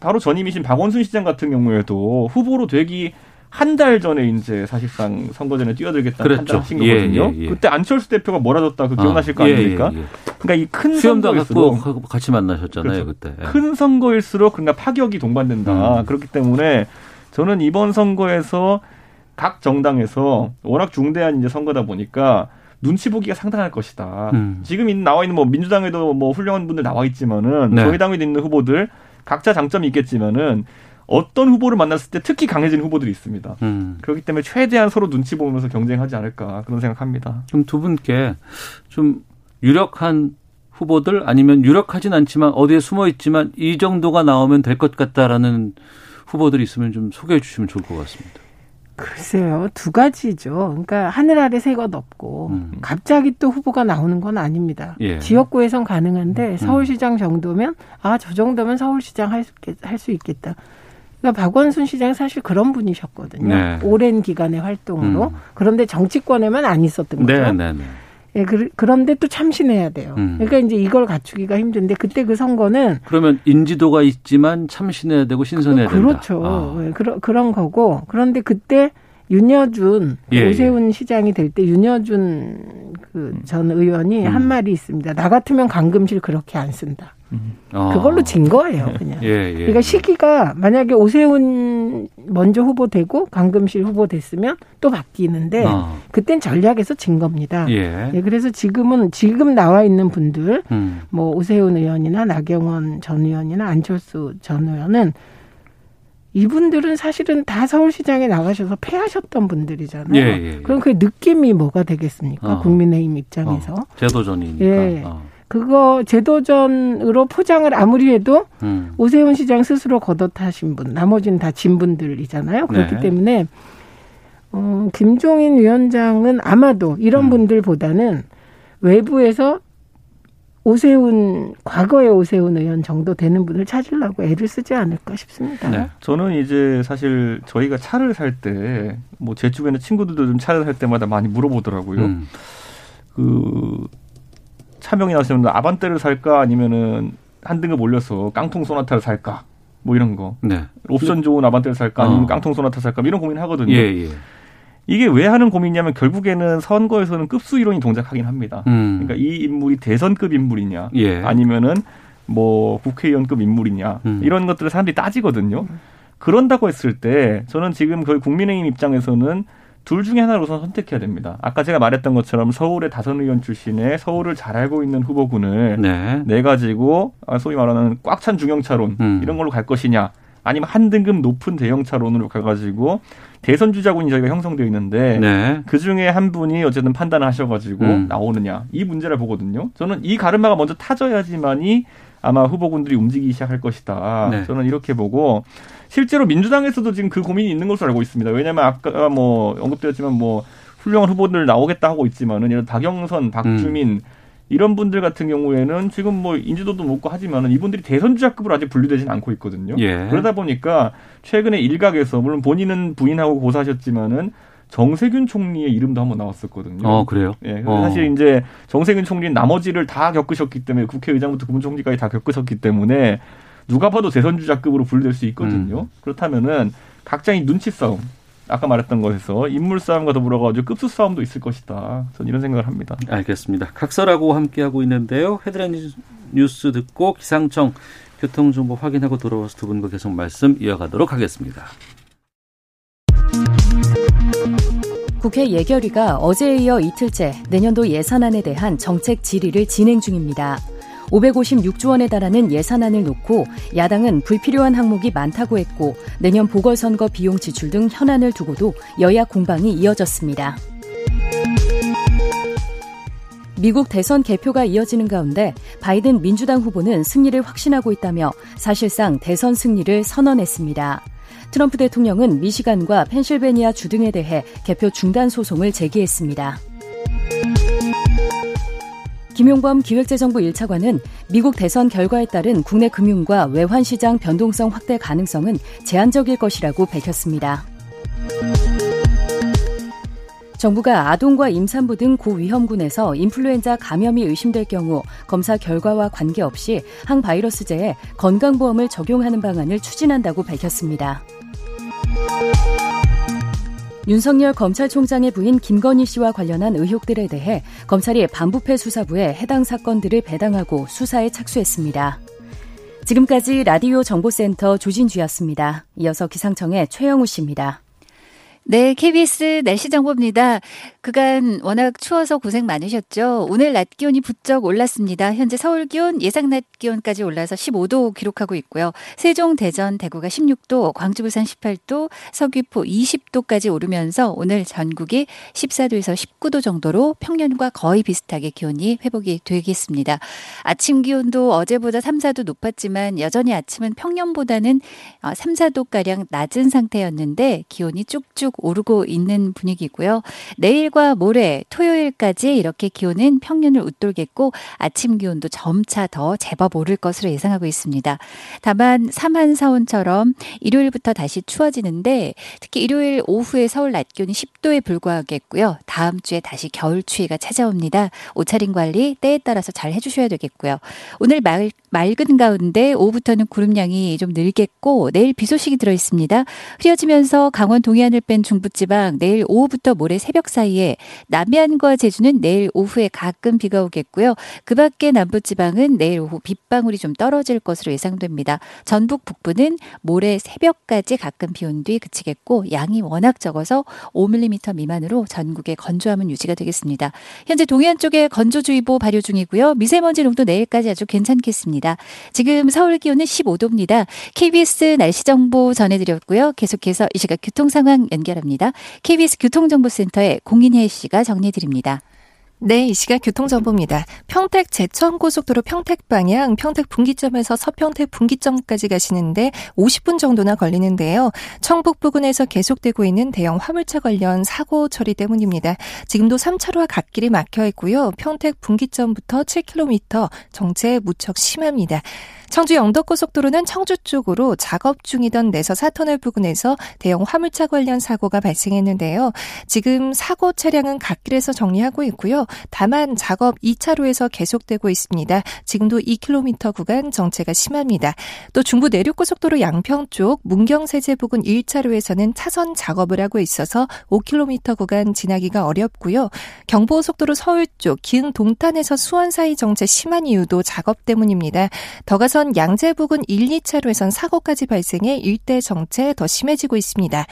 바로 전임이신 박원순 시장 같은 경우에도 후보로 되기 한 달 전에 이제 사실상 선거전에 뛰어들겠다는 그랬죠. 예, 거거든요. 예, 예. 그때 안철수 대표가 몰아줬다 그 기억나실 거 아, 예, 아닙니까? 예, 예. 그러니까 이 큰 선거일수록 같이 만나셨잖아요, 그렇죠. 그때. 예. 큰 선거일수록 그러니까 파격이 동반된다. 음. 그렇기 때문에 저는 이번 선거에서 각 정당에서 워낙 중대한 이제 선거다 보니까 눈치 보기가 상당할 것이다. 음. 지금 나와 있는 뭐 민주당에도 뭐 훌륭한 분들 나와 있지만은 네. 저희 당에도 있는 후보들 각자 장점이 있겠지만은 어떤 후보를 만났을 때 특히 강해진 후보들이 있습니다. 음. 그렇기 때문에 최대한 서로 눈치 보면서 경쟁하지 않을까 그런 생각합니다. 그럼 두 분께 좀 유력한 후보들 아니면 유력하진 않지만 어디에 숨어 있지만 이 정도가 나오면 될 것 같다라는 후보들이 있으면 좀 소개해 주시면 좋을 것 같습니다. 글쎄요, 두 가지죠. 그러니까 하늘 아래 새것 없고 음. 갑자기 또 후보가 나오는 건 아닙니다. 예. 지역구에선 가능한데 서울시장 정도면 아 저 정도면 서울시장 할 수 있겠다. 그러니까 박원순 시장 사실 그런 분이셨거든요. 네. 오랜 기간의 활동으로. 음. 그런데 정치권에만 안 있었던 거죠. 네, 네, 네. 예, 그, 그런데 또 참신해야 돼요. 음. 그러니까 이제 이걸 갖추기가 힘든데 그때 그 선거는 그러면 인지도가 있지만 참신해야 되고 신선해야 된다. 그렇죠. 아. 예, 그런 그런 거고 그런데 그때 윤여준 예, 오세훈 시장이 될 때 윤여준 그 전 의원이 음. 한 말이 있습니다. 나 같으면 감금실 그렇게 안 쓴다. 어. 그걸로 진 거예요, 그냥. 예, 예. 그러니까 시기가 만약에 오세훈 먼저 후보되고 강금실 후보됐으면 또 바뀌는데 어. 그땐 전략에서 진 겁니다. 예. 예, 그래서 지금은 지금 나와 있는 분들 음. 뭐 오세훈 의원이나 나경원 전 의원이나 안철수 전 의원은 이분들은 사실은 다 서울시장에 나가셔서 패하셨던 분들이잖아요. 예, 예, 예. 그럼 그 느낌이 뭐가 되겠습니까? 어. 국민의힘 입장에서. 어, 제도전이니까. 예. 어. 그거 제도전으로 포장을 아무리 해도 음. 오세훈 시장 스스로 걷어타신 분, 나머지는 다 진분들이잖아요. 그렇기 네. 때문에 어, 김종인 위원장은 아마도 음. 이런 분들보다는 외부에서 오세훈 과거의 오세훈 의원 정도 되는 분을 찾으려고 애를 쓰지 않을까 싶습니다. 네. 저는 이제 사실 저희가 차를 살 때 뭐 제 주변의 친구들도 좀 차를 살 때마다 많이 물어보더라고요. 음. 그 차명이 나시면 아반떼를 살까 아니면은 한 등급 올려서 깡통 소나타를 살까 뭐 이런 거 네. 옵션 좋은 아반떼를 살까 아니면 어. 깡통 소나타 살까 뭐 이런 고민 하거든요. 예, 예. 이게 왜 하는 고민이냐면 결국에는 선거에서는 급수 이론이 동작하긴 합니다. 음. 그러니까 이 인물이 대선급 인물이냐 예. 아니면은 뭐 국회의원급 인물이냐 음. 이런 것들을 사람들이 따지거든요. 그런다고 했을 때 저는 지금 거의 국민의힘 입장에서는 둘 중에 하나를 우선 선택해야 됩니다. 아까 제가 말했던 것처럼 서울의 다선 의원 출신의 서울을 잘 알고 있는 후보군을 네. 내 가지고 아, 소위 말하는 꽉 찬 중형차론 음. 이런 걸로 갈 것이냐 아니면 한 등급 높은 대형차론으로 가가지고 대선 주자군이 저희가 형성되어 있는데 네. 그 중에 한 분이 어쨌든 판단을 하셔가지고 음. 나오느냐 이 문제를 보거든요. 저는 이 가르마가 먼저 타져야지만이 아마 후보군들이 움직이기 시작할 것이다. 네. 저는 이렇게 보고 실제로 민주당에서도 지금 그 고민이 있는 것으로 알고 있습니다. 왜냐하면 아까 뭐 언급되었지만 뭐 훌륭한 후보들 나오겠다 하고 있지만은 이런 박영선, 박주민 음. 이런 분들 같은 경우에는 지금 뭐 인지도도 높고 하지만은 이분들이 대선 주자급으로 아직 분류되진 않고 있거든요. 예. 그러다 보니까 최근에 일각에서 물론 본인은 부인하고 고사하셨지만은 정세균 총리의 이름도 한번 나왔었거든요. 어, 그래요? 예, 어. 사실 이제 정세균 총리는 나머지를 다 겪으셨기 때문에 국회의장부터 국무총리까지 다 겪으셨기 때문에 누가 봐도 대선 주자급으로 분류될 수 있거든요. 음. 그렇다면은 각자 이 눈치 싸움, 아까 말했던 것에서 인물 싸움과 더불어 가지고 급수 싸움도 있을 것이다. 저는 이런 생각을 합니다. 알겠습니다. 각설하고 함께하고 있는데요. 헤드라인 뉴스 듣고 기상청 교통정보 확인하고 돌아와서 두 분과 계속 말씀 이어가도록 하겠습니다. 국회 예결위가 어제에 이어 이틀째 내년도 예산안에 대한 정책 질의를 진행 중입니다. 556조 원에 달하는 예산안을 놓고 야당은 불필요한 항목이 많다고 했고 내년 보궐선거 비용 지출 등 현안을 두고도 여야 공방이 이어졌습니다. 미국 대선 개표가 이어지는 가운데 바이든 민주당 후보는 승리를 확신하고 있다며 사실상 대선 승리를 선언했습니다. 트럼프 대통령은 미시간과 펜실베니아 주 등에 대해 개표 중단 소송을 제기했습니다. 김용범 기획재정부 1차관은 미국 대선 결과에 따른 국내 금융과 외환시장 변동성 확대 가능성은 제한적일 것이라고 밝혔습니다. 정부가 아동과 임산부 등 고위험군에서 인플루엔자 감염이 의심될 경우 검사 결과와 관계없이 항바이러스제에 건강보험을 적용하는 방안을 추진한다고 밝혔습니다. 윤석열 검찰총장의 부인 김건희 씨와 관련한 의혹들에 대해 검찰이 반부패 수사부에 해당 사건들을 배당하고 수사에 착수했습니다. 지금까지 라디오 정보센터 조진주였습니다. 이어서 기상청의 최영우 씨입니다. 네, KBS 날씨 정보입니다. 그간 워낙 추워서 고생 많으셨죠. 오늘 낮 기온이 부쩍 올랐습니다. 현재 서울 기온 예상 낮 기온까지 올라서 15도 기록하고 있고요. 세종, 대전, 대구가 16도, 광주, 부산 18도, 서귀포 20도까지 오르면서 오늘 전국이 14도에서 19도 정도로 평년과 거의 비슷하게 기온이 회복이 되겠습니다. 아침 기온도 어제보다 3, 4도 높았지만 여전히 아침은 평년보다는 3, 4도가량 낮은 상태였는데 기온이 쭉쭉 쭉 오르고 있는 분위기고요. 내일과 모레 토요일까지 이렇게 기온은 평년을 웃돌겠고 아침 기온도 점차 더 제법 오를 것으로 예상하고 있습니다. 다만 삼한 사온처럼 일요일부터 다시 추워지는데 특히 일요일 오후에 서울 낮 기온이 10도에 불과하겠고요. 다음 주에 다시 겨울 추위가 찾아옵니다. 옷차림 관리 때에 따라서 잘 해주셔야 되겠고요. 오늘 말, 맑은 가운데 오후부터는 구름량이 좀 늘겠고 내일 비 소식이 들어 있습니다. 흐려지면서 강원 동해안을 뺀 중부지방 내일 오후부터 모레 새벽 사이에 남해안과 제주는 내일 오후에 가끔 비가 오겠고요. 그 밖에 남부지방은 내일 오후 빗방울이 좀 떨어질 것으로 예상됩니다. 전북 북부는 모레 새벽까지 가끔 비 온 뒤 그치겠고 양이 워낙 적어서 5mm 미만으로 전국에 건조함은 유지가 되겠습니다. 현재 동해안 쪽에 건조주의보 발효 중이고요. 미세먼지 농도 내일까지 아주 괜찮겠습니다. 지금 서울 기온은 15도입니다. KBS 날씨 정보 전해드렸고요. 계속해서 이 시각 교통 상황 연결합니다. KBS 교통정보센터의 공인혜 씨가 정리해드립니다. 네, 이 시각 교통정보입니다. 평택 제천고속도로 평택 방향 평택 분기점에서 서평택 분기점까지 가시는데 50분 정도나 걸리는데요. 청북 부근에서 계속되고 있는 대형 화물차 관련 사고 처리 때문입니다. 지금도 3차로와 갓길이 막혀 있고요. 평택 분기점부터 7km 정체 무척 심합니다. 청주 영덕고속도로는 청주 쪽으로 작업 중이던 내서 사터널 부근에서 대형 화물차 관련 사고가 발생했는데요. 지금 사고 차량은 갓길에서 정리하고 있고요. 다만 작업 2차로에서 계속되고 있습니다. 지금도 2km 구간 정체가 심합니다. 또 중부 내륙고속도로 양평 쪽 문경세제 부근 1차로에서는 차선 작업을 하고 있어서 5km 구간 지나기가 어렵고요. 경부고속도로 서울 쪽 기흥 동탄에서 수원 사이 정체 심한 이유도 작업 때문입니다. 더 가선 양재 부근 1, 2차로에선 사고까지 발생해 일대 정체 더 심해지고 있습니다.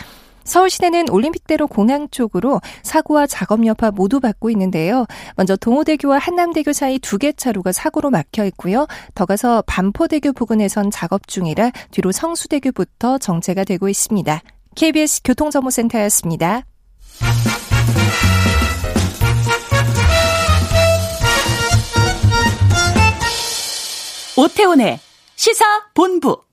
서울 시내는 올림픽대로 공항 쪽으로 사고와 작업 여파 모두 받고 있는데요. 먼저 동호대교와 한남대교 사이 두 개 차로가 사고로 막혀 있고요. 더 가서 반포대교 부근에선 작업 중이라 뒤로 성수대교부터 정체가 되고 있습니다. KBS 교통정보센터였습니다. 오태훈의 시사 본부.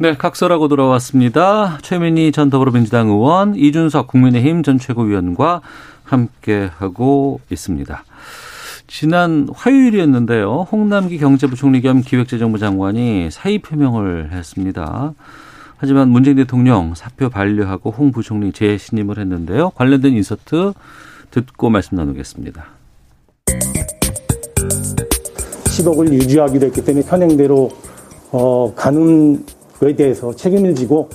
네, 각설하고 돌아왔습니다. 최민희 전 더불어민주당 의원, 이준석 국민의힘 전 최고위원과 함께하고 있습니다. 지난 화요일이었는데요. 홍남기 경제부총리 겸 기획재정부 장관이 사의 표명을 했습니다. 하지만 문재인 대통령 사표 반려하고 홍 부총리 재신임을 했는데요. 관련된 인서트 듣고 말씀 나누겠습니다. 10억을 유지하기로 했기 때문에 현행대로 어, 가는 거에 대해서 책임을 지고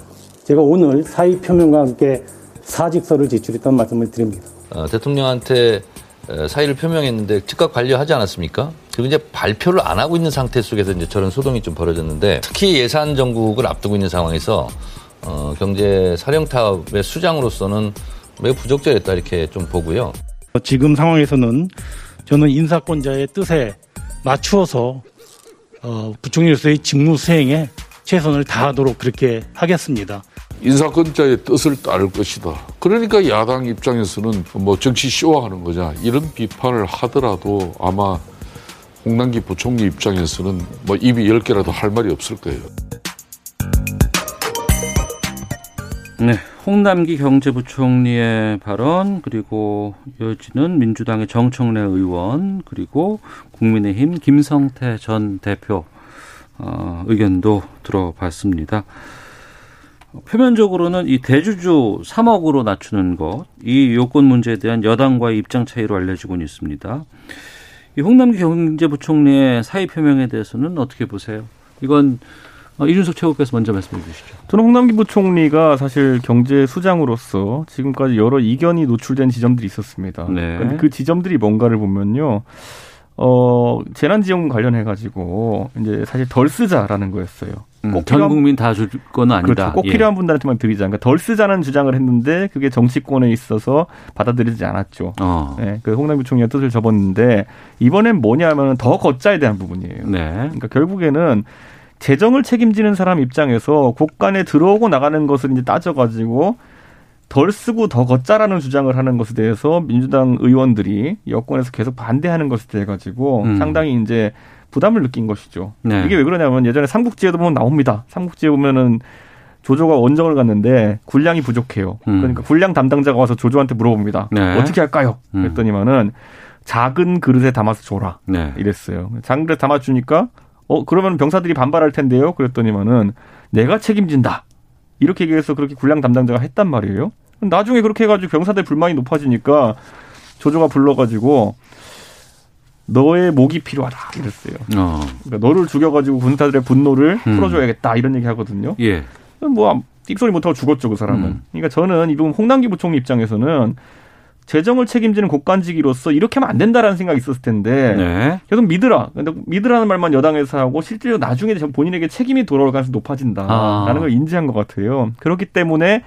제가 오늘 사의 표명과 함께 사직서를 제출했던 말씀을 드립니다. 어, 대통령한테 어, 사의를 표명했는데 즉각 반려하지 않았습니까? 그리고 이제 발표를 안 하고 있는 상태 속에서 이제 저런 소동이 좀 벌어졌는데 특히 예산 정국을 앞두고 있는 상황에서 어, 경제 사령탑의 수장으로서는 매우 부적절했다 이렇게 좀 보고요. 지금 상황에서는 저는 인사권자의 뜻에 맞추어서 어, 부총리로서의 직무 수행에 최선을 다하도록 그렇게 하겠습니다. 인사권자의 뜻을 따를 것이다. 그러니까 야당 입장에서는 뭐 정치 쇼하는 거냐 이런 비판을 하더라도 아마 홍남기 부총리 입장에서는 뭐 입이 열 개라도 할 말이 없을 거예요. 네, 홍남기 경제부총리의 발언 그리고 이어지는 민주당의 정청래 의원 그리고 국민의힘 김성태 전 대표 어, 의견도 들어봤습니다. 표면적으로는 이 대주주 3억으로 낮추는 것, 이 요건 문제에 대한 여당과의 입장 차이로 알려지고 있습니다. 이 홍남기 경제부총리의 사의 표명에 대해서는 어떻게 보세요? 이건 어, 이준석 최고께서 먼저 말씀해 주시죠. 저는 홍남기 부총리가 사실 경제 수장으로서 지금까지 여러 이견이 노출된 지점들이 있었습니다. 네. 그 지점들이 뭔가를 보면요. 어, 재난지원금 관련해가지고, 이제 사실 덜 쓰자라는 거였어요. 음, 전 국민 다 줄 건 아니다. 그렇죠. 꼭 예. 필요한 분들한테만 드리자. 그러니까 덜 쓰자는 주장을 했는데 그게 정치권에 있어서 받아들이지 않았죠. 어. 네, 그 홍남기 총리가 뜻을 접었는데 이번엔 뭐냐면 더 걷자에 대한 부분이에요. 네. 그러니까 결국에는 재정을 책임지는 사람 입장에서 국간에 들어오고 나가는 것을 이제 따져가지고 덜 쓰고 더 걷자라는 주장을 하는 것에 대해서 민주당 의원들이 여권에서 계속 반대하는 것에 대해 가지고 음. 상당히 이제 부담을 느낀 것이죠. 네. 이게 왜 그러냐면 예전에 삼국지에도 보면 나옵니다. 삼국지에 보면은 조조가 원정을 갔는데 군량이 부족해요. 음. 그러니까 군량 담당자가 와서 조조한테 물어봅니다. 네. 어떻게 할까요? 음. 그랬더니만은 작은 그릇에 담아서 줘라. 네. 이랬어요. 작은 그릇에 담아주니까 어 그러면 병사들이 반발할 텐데요. 그랬더니만은 내가 책임진다. 이렇게 얘기해서 그렇게 군량 담당자가 했단 말이에요. 나중에 그렇게 해가지고 병사들 불만이 높아지니까 조조가 불러가지고 너의 목이 필요하다 이랬어요. 어. 그러니까 너를 죽여가지고 군사들의 분노를 음. 풀어줘야겠다 이런 얘기 하거든요. 예. 뭐 띠소리 못하고 죽었죠 그 사람은. 음. 그러니까 저는 이 부분 홍남기 부총리 입장에서는 재정을 책임지는 국간직이로서 이렇게 하면 안 된다라는 생각이 있었을 텐데 네. 계속 믿으라. 근데 믿으라는 말만 여당에서 하고 실제로 나중에 본인에게 책임이 돌아올 가능성이 높아진다라는 아. 걸 인지한 것 같아요. 그렇기 때문에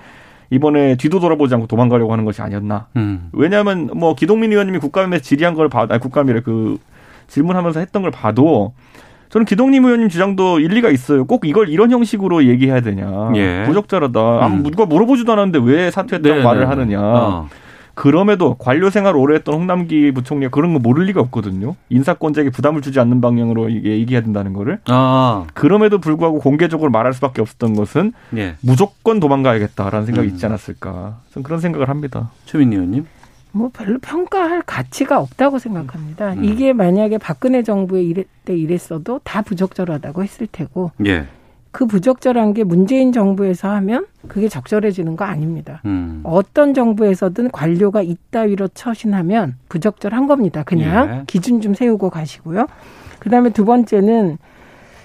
이번에 뒤도 돌아보지 않고 도망가려고 하는 것이 아니었나. 음. 왜냐하면 뭐 기동민 의원님이 국감에서 질의한 걸 봐도 아니 국감이래 그 질문하면서 했던 걸 봐도 저는 기동림 의원님 주장도 일리가 있어요. 꼭 이걸 이런 형식으로 얘기해야 되냐. 예. 부적절하다. 아무 음. 누가 물어보지도 않았는데 왜 사퇴했다고 네, 말을 네, 하느냐. 어. 그럼에도 관료 생활 오래 했던 홍남기 부총리가 그런 거 모를 리가 없거든요. 인사권자에게 부담을 주지 않는 방향으로 이게 얘기해야 된다는 거를. 아. 그럼에도 불구하고 공개적으로 말할 수밖에 없었던 것은 예. 무조건 도망가야겠다라는 생각이 음. 있지 않았을까. 저는 그런 생각을 합니다. 최민 의원님. 뭐 별로 평가할 가치가 없다고 생각합니다. 음. 이게 만약에 박근혜 정부에 이랬, 때 이랬어도 다 부적절하다고 했을 테고 예. 그 부적절한 게 문재인 정부에서 하면 그게 적절해지는 거 아닙니다. 음. 어떤 정부에서든 관료가 이따위로 처신하면 부적절한 겁니다. 그냥 예. 기준 좀 세우고 가시고요. 그다음에 두 번째는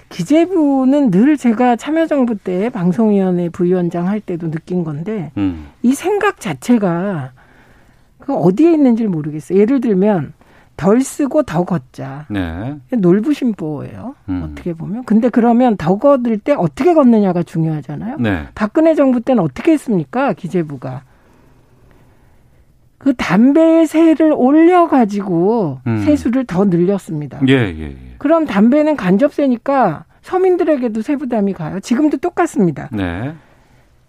기재부는 늘 제가 참여정부 때 방송위원회 부위원장 할 때도 느낀 건데 음. 이 생각 자체가 그 어디에 있는지 모르겠어요. 예를 들면 덜 쓰고 더 걷자. 네. 놀부심보예요. 음. 어떻게 보면. 근데 그러면 더 걷을 때 어떻게 걷느냐가 중요하잖아요. 네. 박근혜 정부 때는 어떻게 했습니까? 기재부가. 그 담배의 세를 올려가지고 음. 세수를 더 늘렸습니다. 예, 예, 예. 그럼 담배는 간접세니까 서민들에게도 세부담이 가요. 지금도 똑같습니다. 네.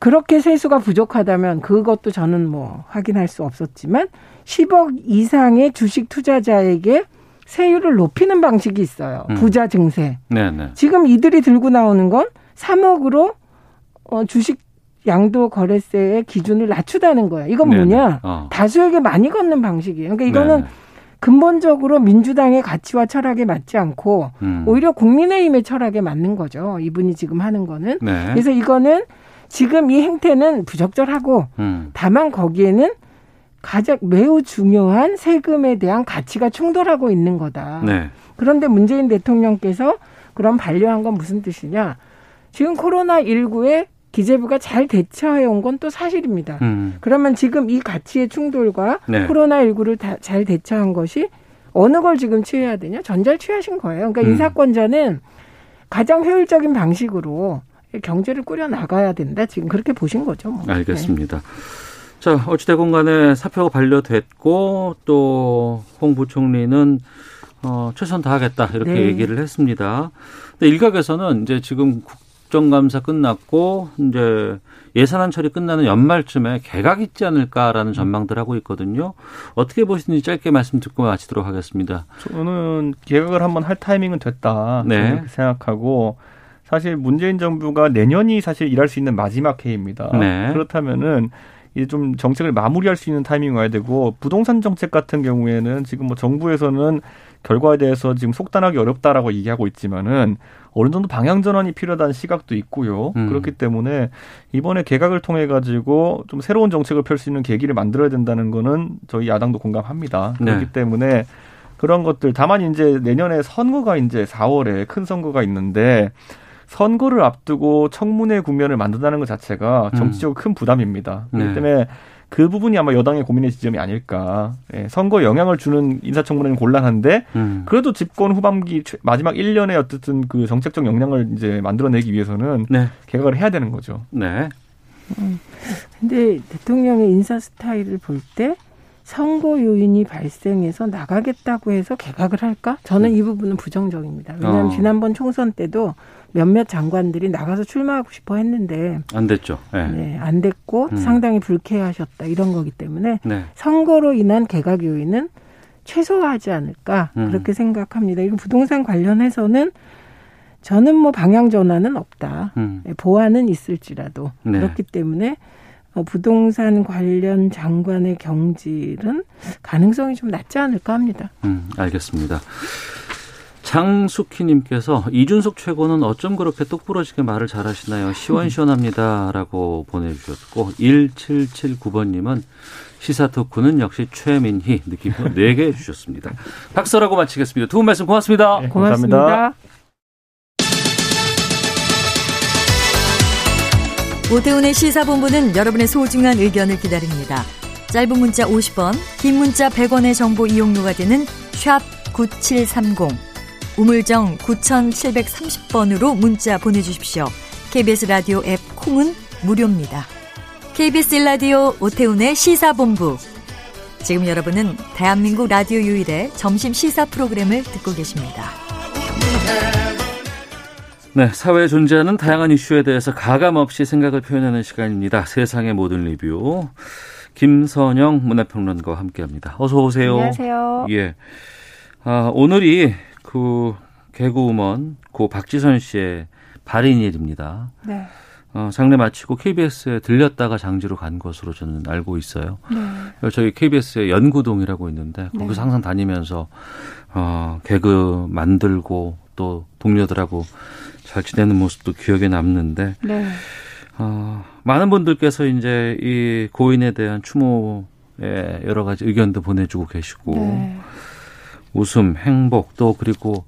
그렇게 세수가 부족하다면 그것도 저는 뭐 확인할 수 없었지만 10억 이상의 주식 투자자에게 세율을 높이는 방식이 있어요. 음. 부자 증세. 네, 네. 지금 이들이 들고 나오는 건 3억으로 어, 주식 양도 거래세의 기준을 낮추다는 거예요. 이건 네네. 뭐냐? 어. 다수에게 많이 걷는 방식이에요. 그러니까 이거는 네네. 근본적으로 민주당의 가치와 철학에 맞지 않고 음. 오히려 국민의힘의 철학에 맞는 거죠. 이분이 지금 하는 거는. 네. 그래서 이거는 지금 이 행태는 부적절하고 음. 다만 거기에는 가장 매우 중요한 세금에 대한 가치가 충돌하고 있는 거다. 네. 그런데 문재인 대통령께서 그럼 반려한 건 무슨 뜻이냐? 지금 코로나 19에 기재부가 잘 대처해 온 건 또 사실입니다. 음. 그러면 지금 이 가치의 충돌과 네. 코로나 19를 잘 대처한 것이 어느 걸 지금 취해야 되냐? 전자를 취하신 거예요. 그러니까 음. 인사권자는 가장 효율적인 방식으로 경제를 꾸려 나가야 된다. 지금 그렇게 보신 거죠. 뭐. 알겠습니다. 자, 어찌되건 간에 사표가 반려됐고 또 홍 부총리는 어, 최선 다하겠다 이렇게 네. 얘기를 했습니다. 근데 일각에서는 이제 지금 국정감사 끝났고 이제 예산안 처리 끝나는 연말쯤에 개각 있지 않을까라는 전망들 하고 있거든요. 어떻게 보시는지 짧게 말씀 듣고 마치도록 하겠습니다. 저는 개각을 한번 할 타이밍은 됐다 네. 생각하고 사실 문재인 정부가 내년이 사실 일할 수 있는 마지막 해입니다. 네. 그렇다면은 이제 좀 정책을 마무리할 수 있는 타이밍이 와야 되고 부동산 정책 같은 경우에는 지금 뭐 정부에서는 결과에 대해서 지금 속단하기 어렵다라고 얘기하고 있지만은 어느 정도 방향 전환이 필요하다는 시각도 있고요. 음. 그렇기 때문에 이번에 개각을 통해 가지고 좀 새로운 정책을 펼 수 있는 계기를 만들어야 된다는 거는 저희 야당도 공감합니다. 네. 그렇기 때문에 그런 것들 다만 이제 내년에 선거가 이제 4월에 큰 선거가 있는데 선거를 앞두고 청문회 국면을 만든다는 것 자체가 음. 정치적으로 큰 부담입니다. 그렇기 네. 때문에 그 부분이 아마 여당의 고민의 지점이 아닐까. 예, 선거에 영향을 주는 인사청문회는 곤란한데 음. 그래도 집권 후반기 최- 마지막 1년에 어쨌든 그 정책적 역량을 이제 만들어내기 위해서는 네. 개각을 해야 되는 거죠. 네. 근데 대통령의 인사 스타일을 볼때 선거 요인이 발생해서 나가겠다고 해서 개각을 할까? 저는 이 부분은 부정적입니다. 왜냐하면 어. 지난번 총선 때도 몇몇 장관들이 나가서 출마하고 싶어 했는데 안 됐죠. 네. 네, 안 됐고 음. 상당히 불쾌하셨다 이런 거기 때문에 네. 선거로 인한 개각 요인은 최소화하지 않을까 음. 그렇게 생각합니다. 이건 부동산 관련해서는 저는 뭐 방향 전환은 없다. 음. 보완은 있을지라도 네. 그렇기 때문에 어, 부동산 관련 장관의 경질은 가능성이 좀 낮지 않을까 합니다. 음, 알겠습니다. 장숙희님께서 이준석 최고는 어쩜 그렇게 똑부러지게 말을 잘하시나요? 시원시원합니다라고 보내주셨고 1779번님은 시사 토크는 역시 최민희 느낌표 4개 주셨습니다. 박서라고 마치겠습니다. 두 분 말씀 고맙습니다. 네, 고맙습니다. 고맙습니다. 오태훈의 시사본부는 여러분의 소중한 의견을 기다립니다. 짧은 문자 50원, 긴 문자 100원의 정보 이용료가 되는 샵 9730, 우물정 9730번으로 문자 보내주십시오. KBS 라디오 앱 콩은 무료입니다. KBS 라디오 오태훈의 시사본부. 지금 여러분은 대한민국 라디오 유일의 점심 시사 프로그램을 듣고 계십니다. 네, 사회에 존재하는 다양한 이슈에 대해서 가감 없이 생각을 표현하는 시간입니다. 세상의 모든 리뷰. 김선영 문화평론가와 함께합니다. 어서 오세요. 안녕하세요. 예. 아, 오늘이 그 개그우먼 고 박지선 씨의 발인일입니다. 네. 어, 장례 마치고 KBS에 들렸다가 장지로 간 것으로 저는 알고 있어요. 네. 저희 KBS에 연구동이라고 있는데 거기서 네. 항상 다니면서 어, 개그 만들고 또 동료들하고 잘 지내는 모습도 기억에 남는데 네. 어, 많은 분들께서 이제 이 고인에 대한 추모에 여러 가지 의견도 보내주고 계시고 네. 웃음, 행복 또 그리고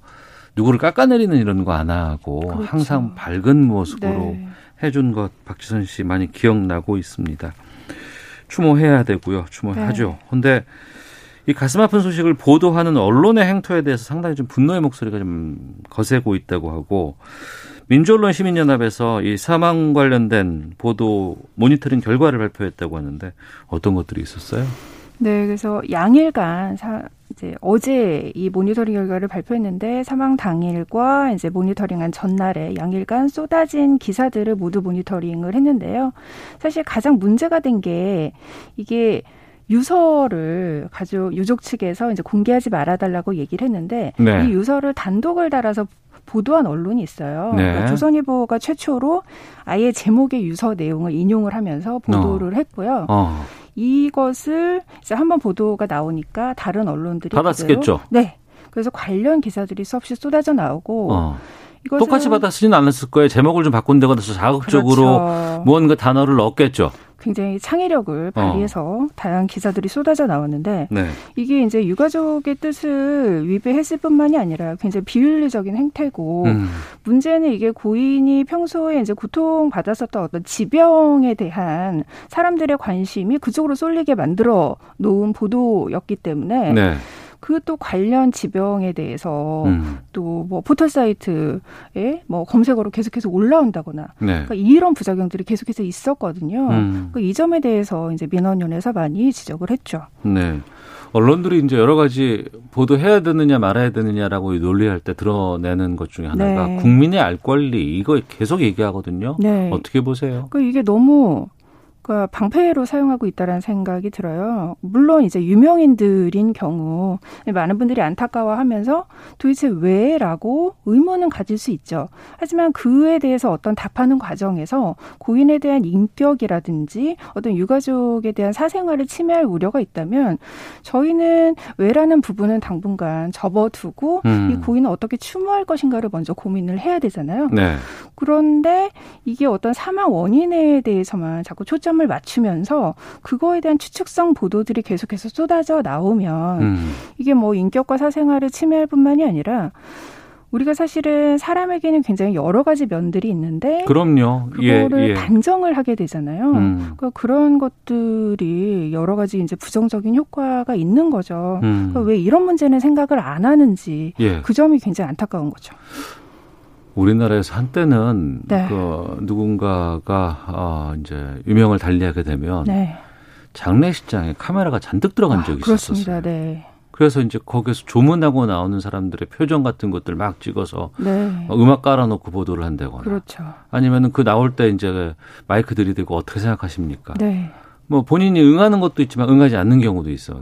누구를 깎아내리는 이런 거 안 하고 그렇죠. 항상 밝은 모습으로 네. 해준 것 박지선 씨 많이 기억나고 있습니다. 추모해야 되고요. 추모하죠. 네. 근데 이 가슴 아픈 소식을 보도하는 언론의 행토에 대해서 상당히 좀 분노의 목소리가 좀 거세고 있다고 하고 민주언론 시민연합에서 이 사망 관련된 보도 모니터링 결과를 발표했다고 하는데 어떤 것들이 있었어요? 네, 그래서 양일간 사, 이제 어제 이 모니터링 결과를 발표했는데 사망 당일과 이제 모니터링한 전날에 양일간 쏟아진 기사들을 모두 모니터링을 했는데요. 사실 가장 문제가 된 게 이게 유서를 가족 유족 측에서 이제 공개하지 말아달라고 얘기를 했는데 네. 이 유서를 단독을 달아서 보도한 언론이 있어요. 네. 그러니까 조선일보가 최초로 아예 제목의 유서 내용을 인용을 하면서 보도를 했고요. 어. 이것을 이제 한번 보도가 나오니까 다른 언론들이 받았겠죠. 네. 그래서 관련 기사들이 수없이 쏟아져 나오고 어. 똑같이 받았으진 않았을 거예요. 제목을 좀 바꾼다거나 해서 자극적으로 그렇죠. 무언가 단어를 넣었겠죠. 굉장히 창의력을 발휘해서 다양한 기사들이 쏟아져 나오는데 네. 이게 이제 유가족의 뜻을 위배했을 뿐만이 아니라 굉장히 비윤리적인 행태고 음. 문제는 이게 고인이 평소에 이제 고통 받았었던 어떤 지병에 대한 사람들의 관심이 그쪽으로 쏠리게 만들어 놓은 보도였기 때문에 네. 그 또 관련 지병에 대해서 음. 또뭐 포털 사이트에 뭐 검색어로 계속해서 올라온다거나 네. 그러니까 이런 부작용들이 계속해서 있었거든요. 음. 그이 점에 대해서 이제 민원연에서 많이 지적을 했죠. 네. 언론들이 이제 여러 가지 보도해야 되느냐 말아야 되느냐라고 논리할 때 드러내는 것 중에 하나가 네. 국민의 알 권리 이거 계속 얘기하거든요. 네. 어떻게 보세요? 그 이게 너무 그러니까 방패로 사용하고 있다라는 생각이 들어요. 물론 이제 유명인들인 경우 많은 분들이 안타까워하면서 도대체 왜라고 의문은 가질 수 있죠. 하지만 그에 대해서 어떤 답하는 과정에서 고인에 대한 인격이라든지 어떤 유가족에 대한 사생활을 침해할 우려가 있다면 저희는 왜라는 부분은 당분간 접어두고 음. 이 고인을 어떻게 추모할 것인가를 먼저 고민을 해야 되잖아요. 네. 그런데 이게 어떤 사망 원인에 대해서만 자꾸 초점 을 맞추면서 그거에 대한 추측성 보도들이 계속해서 쏟아져 나오면 음. 이게 뭐 인격과 사생활을 침해할 뿐만이 아니라 우리가 사실은 사람에게는 굉장히 여러 가지 면들이 있는데 그럼요. 그거를 예, 예. 단정을 하게 되잖아요. 음. 그러니까 그런 것들이 여러 가지 이제 부정적인 효과가 있는 거죠. 음. 그러니까 왜 이런 문제는 생각을 안 하는지 예. 그 점이 굉장히 안타까운 거죠. 우리나라에서 한때는 네. 그 누군가가 어, 이제 유명을 달리하게 되면 네. 장례식장에 카메라가 잔뜩 들어간 적이 있었어요. 그렇습니다. 네. 그래서 이제 거기서 조문하고 나오는 사람들의 표정 같은 것들 막 찍어서 네. 어, 음악 깔아놓고 보도를 한다거나 그렇죠. 아니면은 그 나올 때 이제 마이크 들이대고 어떻게 생각하십니까? 네. 뭐 본인이 응하는 것도 있지만 응하지 않는 경우도 있어.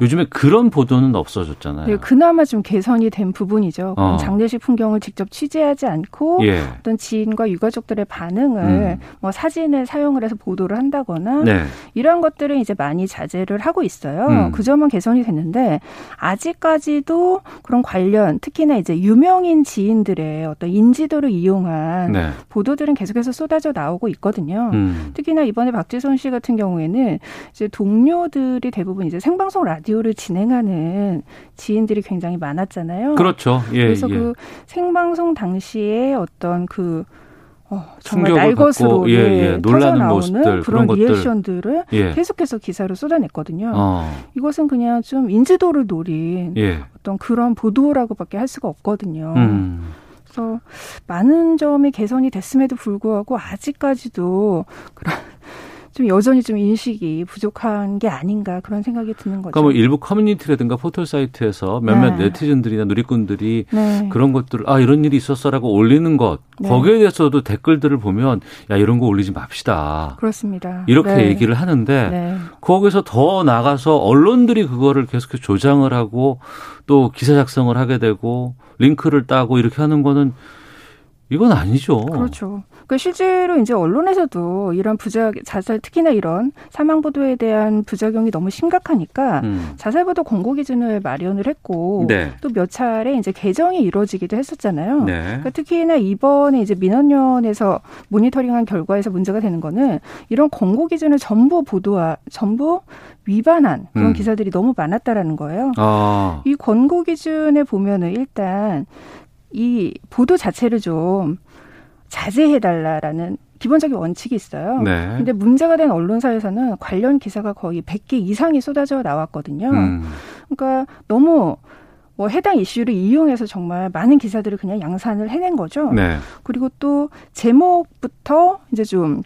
요즘에 그런 보도는 없어졌잖아요. 네, 그나마 좀 개선이 된 부분이죠. 어. 장례식 풍경을 직접 취재하지 않고 예. 어떤 지인과 유가족들의 반응을 음. 뭐 사진을 사용을 해서 보도를 한다거나 네. 이런 것들은 이제 많이 자제를 하고 있어요. 음. 그 점은 개선이 됐는데 아직까지도 그런 관련 특히나 이제 유명인 지인들의 어떤 인지도를 이용한 네. 보도들은 계속해서 쏟아져 나오고 있거든요. 음. 특히나 이번에 박지선 씨 같은 경우에 는 이제 동료들이 대부분 이제 생방송 라디오를 진행하는 지인들이 굉장히 많았잖아요. 그렇죠. 예, 그래서 예. 그 생방송 당시에 어떤 그 어, 정말 날것으로 예, 예, 예, 놀라는 터져 나오는 모습들, 그런 그런. 리액션들을 예. 계속해서 기사로 쏟아냈거든요. 어. 이것은 그냥 좀 인지도를 노린 예. 어떤 그런 보도라고밖에 할 수가 없거든요. 음. 그래서 많은 점이 개선이 됐음에도 불구하고 아직까지도 그런 좀 여전히 좀 인식이 부족한 게 아닌가 그런 생각이 드는 거죠. 그러니까 뭐 일부 커뮤니티라든가 포털 사이트에서 몇몇 네. 네티즌들이나 누리꾼들이 네. 그런 것들을 아 이런 일이 있었어라고 올리는 것 네. 거기에 대해서도 댓글들을 보면 야 이런 거 올리지 맙시다. 그렇습니다. 이렇게 네. 얘기를 하는데 네. 거기서 더 나가서 언론들이 그거를 계속해서 조장을 하고 또 기사 작성을 하게 되고 링크를 따고 이렇게 하는 거는 이건 아니죠. 그렇죠. 그러니까 실제로 이제 언론에서도 이런 부작 자살 특히나 이런 사망 보도에 대한 부작용이 너무 심각하니까 음. 자살 보도 권고 기준을 마련을 했고 네. 또몇 차례 이제 개정이 이루어지기도 했었잖아요. 네. 그러니까 특히나 이번에 이제 민원연에서 모니터링한 결과에서 문제가 되는 거는 이런 권고 기준을 전부 보도와 전부 위반한 그런 음. 기사들이 너무 많았다라는 거예요. 아. 이 권고 기준에 보면은 일단 이 보도 자체를 좀 자제해달라라는 기본적인 원칙이 있어요. 네. 근데 문제가 된 언론사에서는 관련 기사가 거의 100개 이상이 쏟아져 나왔거든요. 음. 그러니까 너무 뭐 해당 이슈를 이용해서 정말 많은 기사들을 그냥 양산을 해낸 거죠. 네. 그리고 또 제목부터 이제 좀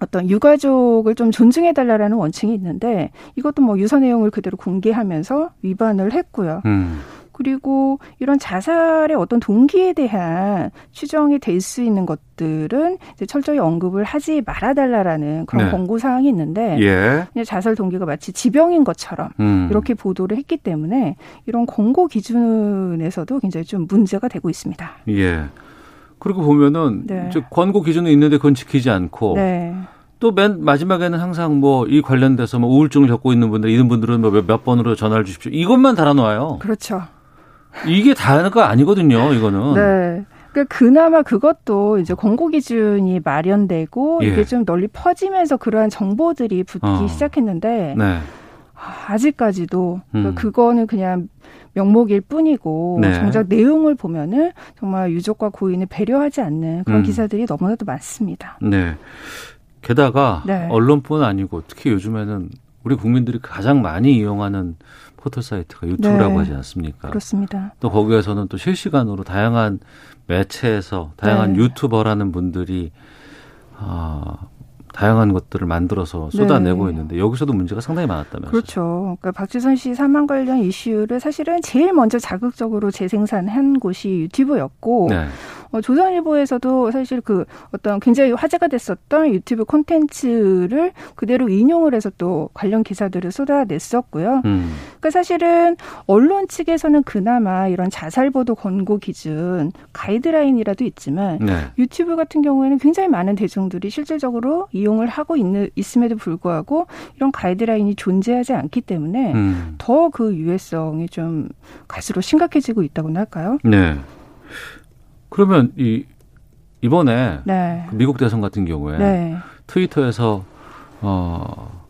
어떤 유가족을 좀 존중해달라라는 원칙이 있는데 이것도 뭐 유서 내용을 그대로 공개하면서 위반을 했고요. 음. 그리고 이런 자살의 어떤 동기에 대한 추정이 될 수 있는 것들은 철저히 언급을 하지 말아달라라는 그런 네. 권고 사항이 있는데 예. 자살 동기가 마치 지병인 것처럼 음. 이렇게 보도를 했기 때문에 이런 권고 기준에서도 굉장히 좀 문제가 되고 있습니다. 예. 그리고 보면은 네. 권고 기준은 있는데 그건 지키지 않고 네. 또맨 마지막에는 항상 뭐 이 관련돼서 뭐 우울증을 겪고 있는 분들 이런 분들은 뭐몇 번으로 전화를 주십시오. 이것만 달아놓아요. 그렇죠. 이게 다가 아니거든요. 이거는. 네. 그러니까 그나마 그것도 이제 권고 기준이 마련되고 예. 이게 좀 널리 퍼지면서 그러한 정보들이 붙기 어. 시작했는데 네. 아직까지도 그러니까 음. 그거는 그냥 명목일 뿐이고 네. 정작 내용을 보면은 정말 유족과 고인을 배려하지 않는 그런 음. 기사들이 너무나도 많습니다. 네. 게다가 네. 언론뿐 아니고 특히 요즘에는 우리 국민들이 가장 많이 이용하는 포털 사이트가 유튜브라고 네. 하지 않습니까? 그렇습니다. 또 거기에서는 또 실시간으로 다양한 매체에서 다양한 네. 유튜버라는 분들이 아, 다양한 것들을 만들어서 쏟아내고 네. 있는데 여기서도 문제가 상당히 많았다면서요. 그렇죠. 그러니까 박지선 씨 사망 관련 이슈를 사실은 제일 먼저 자극적으로 재생산한 곳이 유튜브였고 네. 어, 조선일보에서도 사실 그 어떤 굉장히 화제가 됐었던 유튜브 콘텐츠를 그대로 인용을 해서 또 관련 기사들을 쏟아냈었고요. 음. 그러니까 사실은 언론 측에서는 그나마 이런 자살 보도 권고 기준 가이드라인이라도 있지만 네. 유튜브 같은 경우에는 굉장히 많은 대중들이 실질적으로 이용을 하고 있는 있음에도 불구하고 이런 가이드라인이 존재하지 않기 때문에 음. 더그 유해성이 좀 갈수록 심각해지고 있다고나 할까요? 네. 그러면 이 이번에 네. 그 미국 대선 같은 경우에 네. 트위터에서 어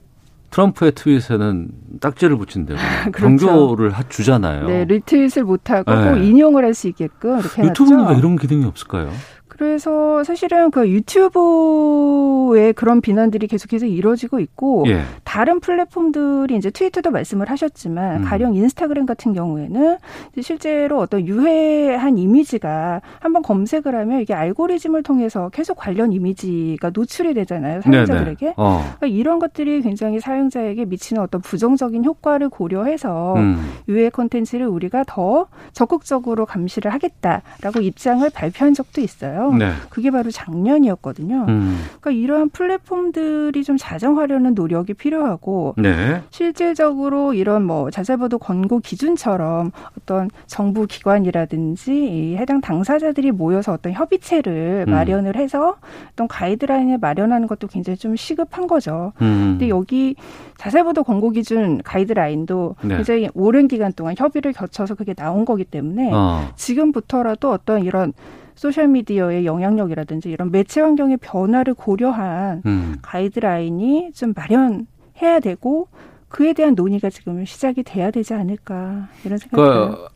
트럼프의 트윗에는 딱지를 붙인다고 그렇죠. 경고를 하- 주잖아요. 네, 리트윗을 못하고 네. 꼭 인용을 할 수 있게끔 이렇게 해놨죠. 유튜브는 왜 이런 기능이 없을까요? 그래서 사실은 그 유튜브의 그런 비난들이 계속해서 이루어지고 있고 예. 다른 플랫폼들이 이제 트위터도 말씀을 하셨지만 음. 가령 인스타그램 같은 경우에는 실제로 어떤 유해한 이미지가 한번 검색을 하면 이게 알고리즘을 통해서 계속 관련 이미지가 노출이 되잖아요 사용자들에게. 어. 그러니까 이런 것들이 굉장히 사용자에게 미치는 어떤 부정적인 효과를 고려해서 음. 유해 콘텐츠를 우리가 더 적극적으로 감시를 하겠다라고 입장을 발표한 적도 있어요. 있었어요. 네. 그게 바로 작년이었거든요. 음. 그러니까 이러한 플랫폼들이 좀 자정하려는 노력이 필요하고 네. 실질적으로 이런 뭐 자살보도 권고 기준처럼 어떤 정부 기관이라든지 이 해당 당사자들이 모여서 어떤 협의체를 음. 마련을 해서 어떤 가이드라인을 마련하는 것도 굉장히 좀 시급한 거죠. 음. 근데 여기 자살보도 권고 기준 가이드라인도 네. 굉장히 오랜 기간 동안 협의를 거쳐서 그게 나온 거기 때문에 어. 지금부터라도 어떤 이런 소셜 미디어의 영향력이라든지 이런 매체 환경의 변화를 고려한 음. 가이드라인이 좀 마련해야 되고 그에 대한 논의가 지금 시작이 돼야 되지 않을까 이런 생각이 들어요. 그,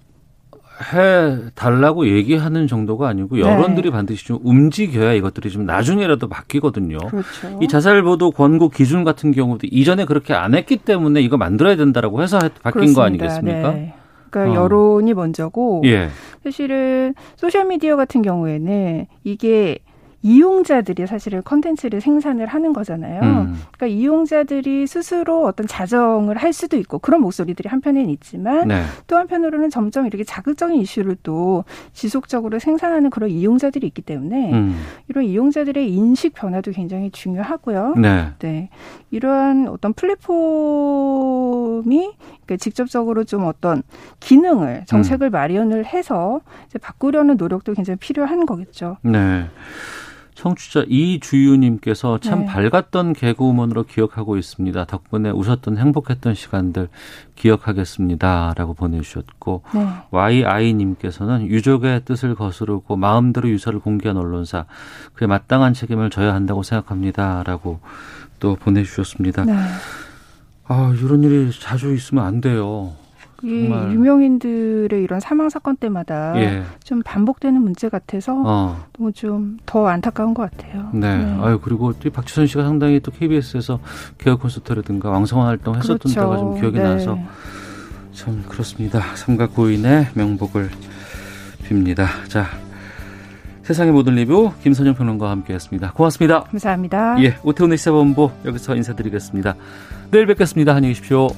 해 달라고 얘기하는 정도가 아니고 네. 여론들이 반드시 좀 움직여야 이것들이 좀 나중에라도 바뀌거든요. 그렇죠. 이 자살 보도 권고 기준 같은 경우도 이전에 그렇게 안 했기 때문에 이거 만들어야 된다라고 해서 바뀐 거 그렇습니다. 아니겠습니까? 네. 그러니까 어. 여론이 먼저고 예. 사실은 소셜 미디어 같은 경우에는 이게 이용자들이 사실은 컨텐츠를 생산을 하는 거잖아요. 음. 그러니까 이용자들이 스스로 어떤 자정을 할 수도 있고 그런 목소리들이 한편에는 있지만 네. 또 한편으로는 점점 이렇게 자극적인 이슈를 또 지속적으로 생산하는 그런 이용자들이 있기 때문에 음. 이런 이용자들의 인식 변화도 굉장히 중요하고요. 네. 네. 이러한 어떤 플랫폼이 그러니까 직접적으로 좀 어떤 기능을 정책을 마련을 해서 이제 바꾸려는 노력도 굉장히 필요한 거겠죠. 네. 청취자 이주유님께서 참 네. 밝았던 개그우먼으로 기억하고 있습니다. 덕분에 웃었던 행복했던 시간들 기억하겠습니다 라고 보내주셨고 네. YI님께서는 유족의 뜻을 거스르고 마음대로 유서를 공개한 언론사 그에 마땅한 책임을 져야 한다고 생각합니다 라고 또 보내주셨습니다. 네. 아 이런 일이 자주 있으면 안 돼요. 이 정말. 유명인들의 이런 사망 사건 때마다 예. 좀 반복되는 문제 같아서 어. 너무 좀 더 안타까운 것 같아요. 네. 아유 그리고 또 박지선 씨가 상당히 또 KBS에서 개혁 콘서트라든가 왕성한 활동 했었던 그렇죠. 때가 좀 기억이 네. 나서 참 그렇습니다. 삼가 고인의 명복을 빕니다. 자. 세상의 모든 리뷰 김선영 평론가와 함께했습니다. 고맙습니다. 감사합니다. 예, 오태훈의 시사본부 여기서 인사드리겠습니다. 내일 뵙겠습니다. 안녕히 계십시오.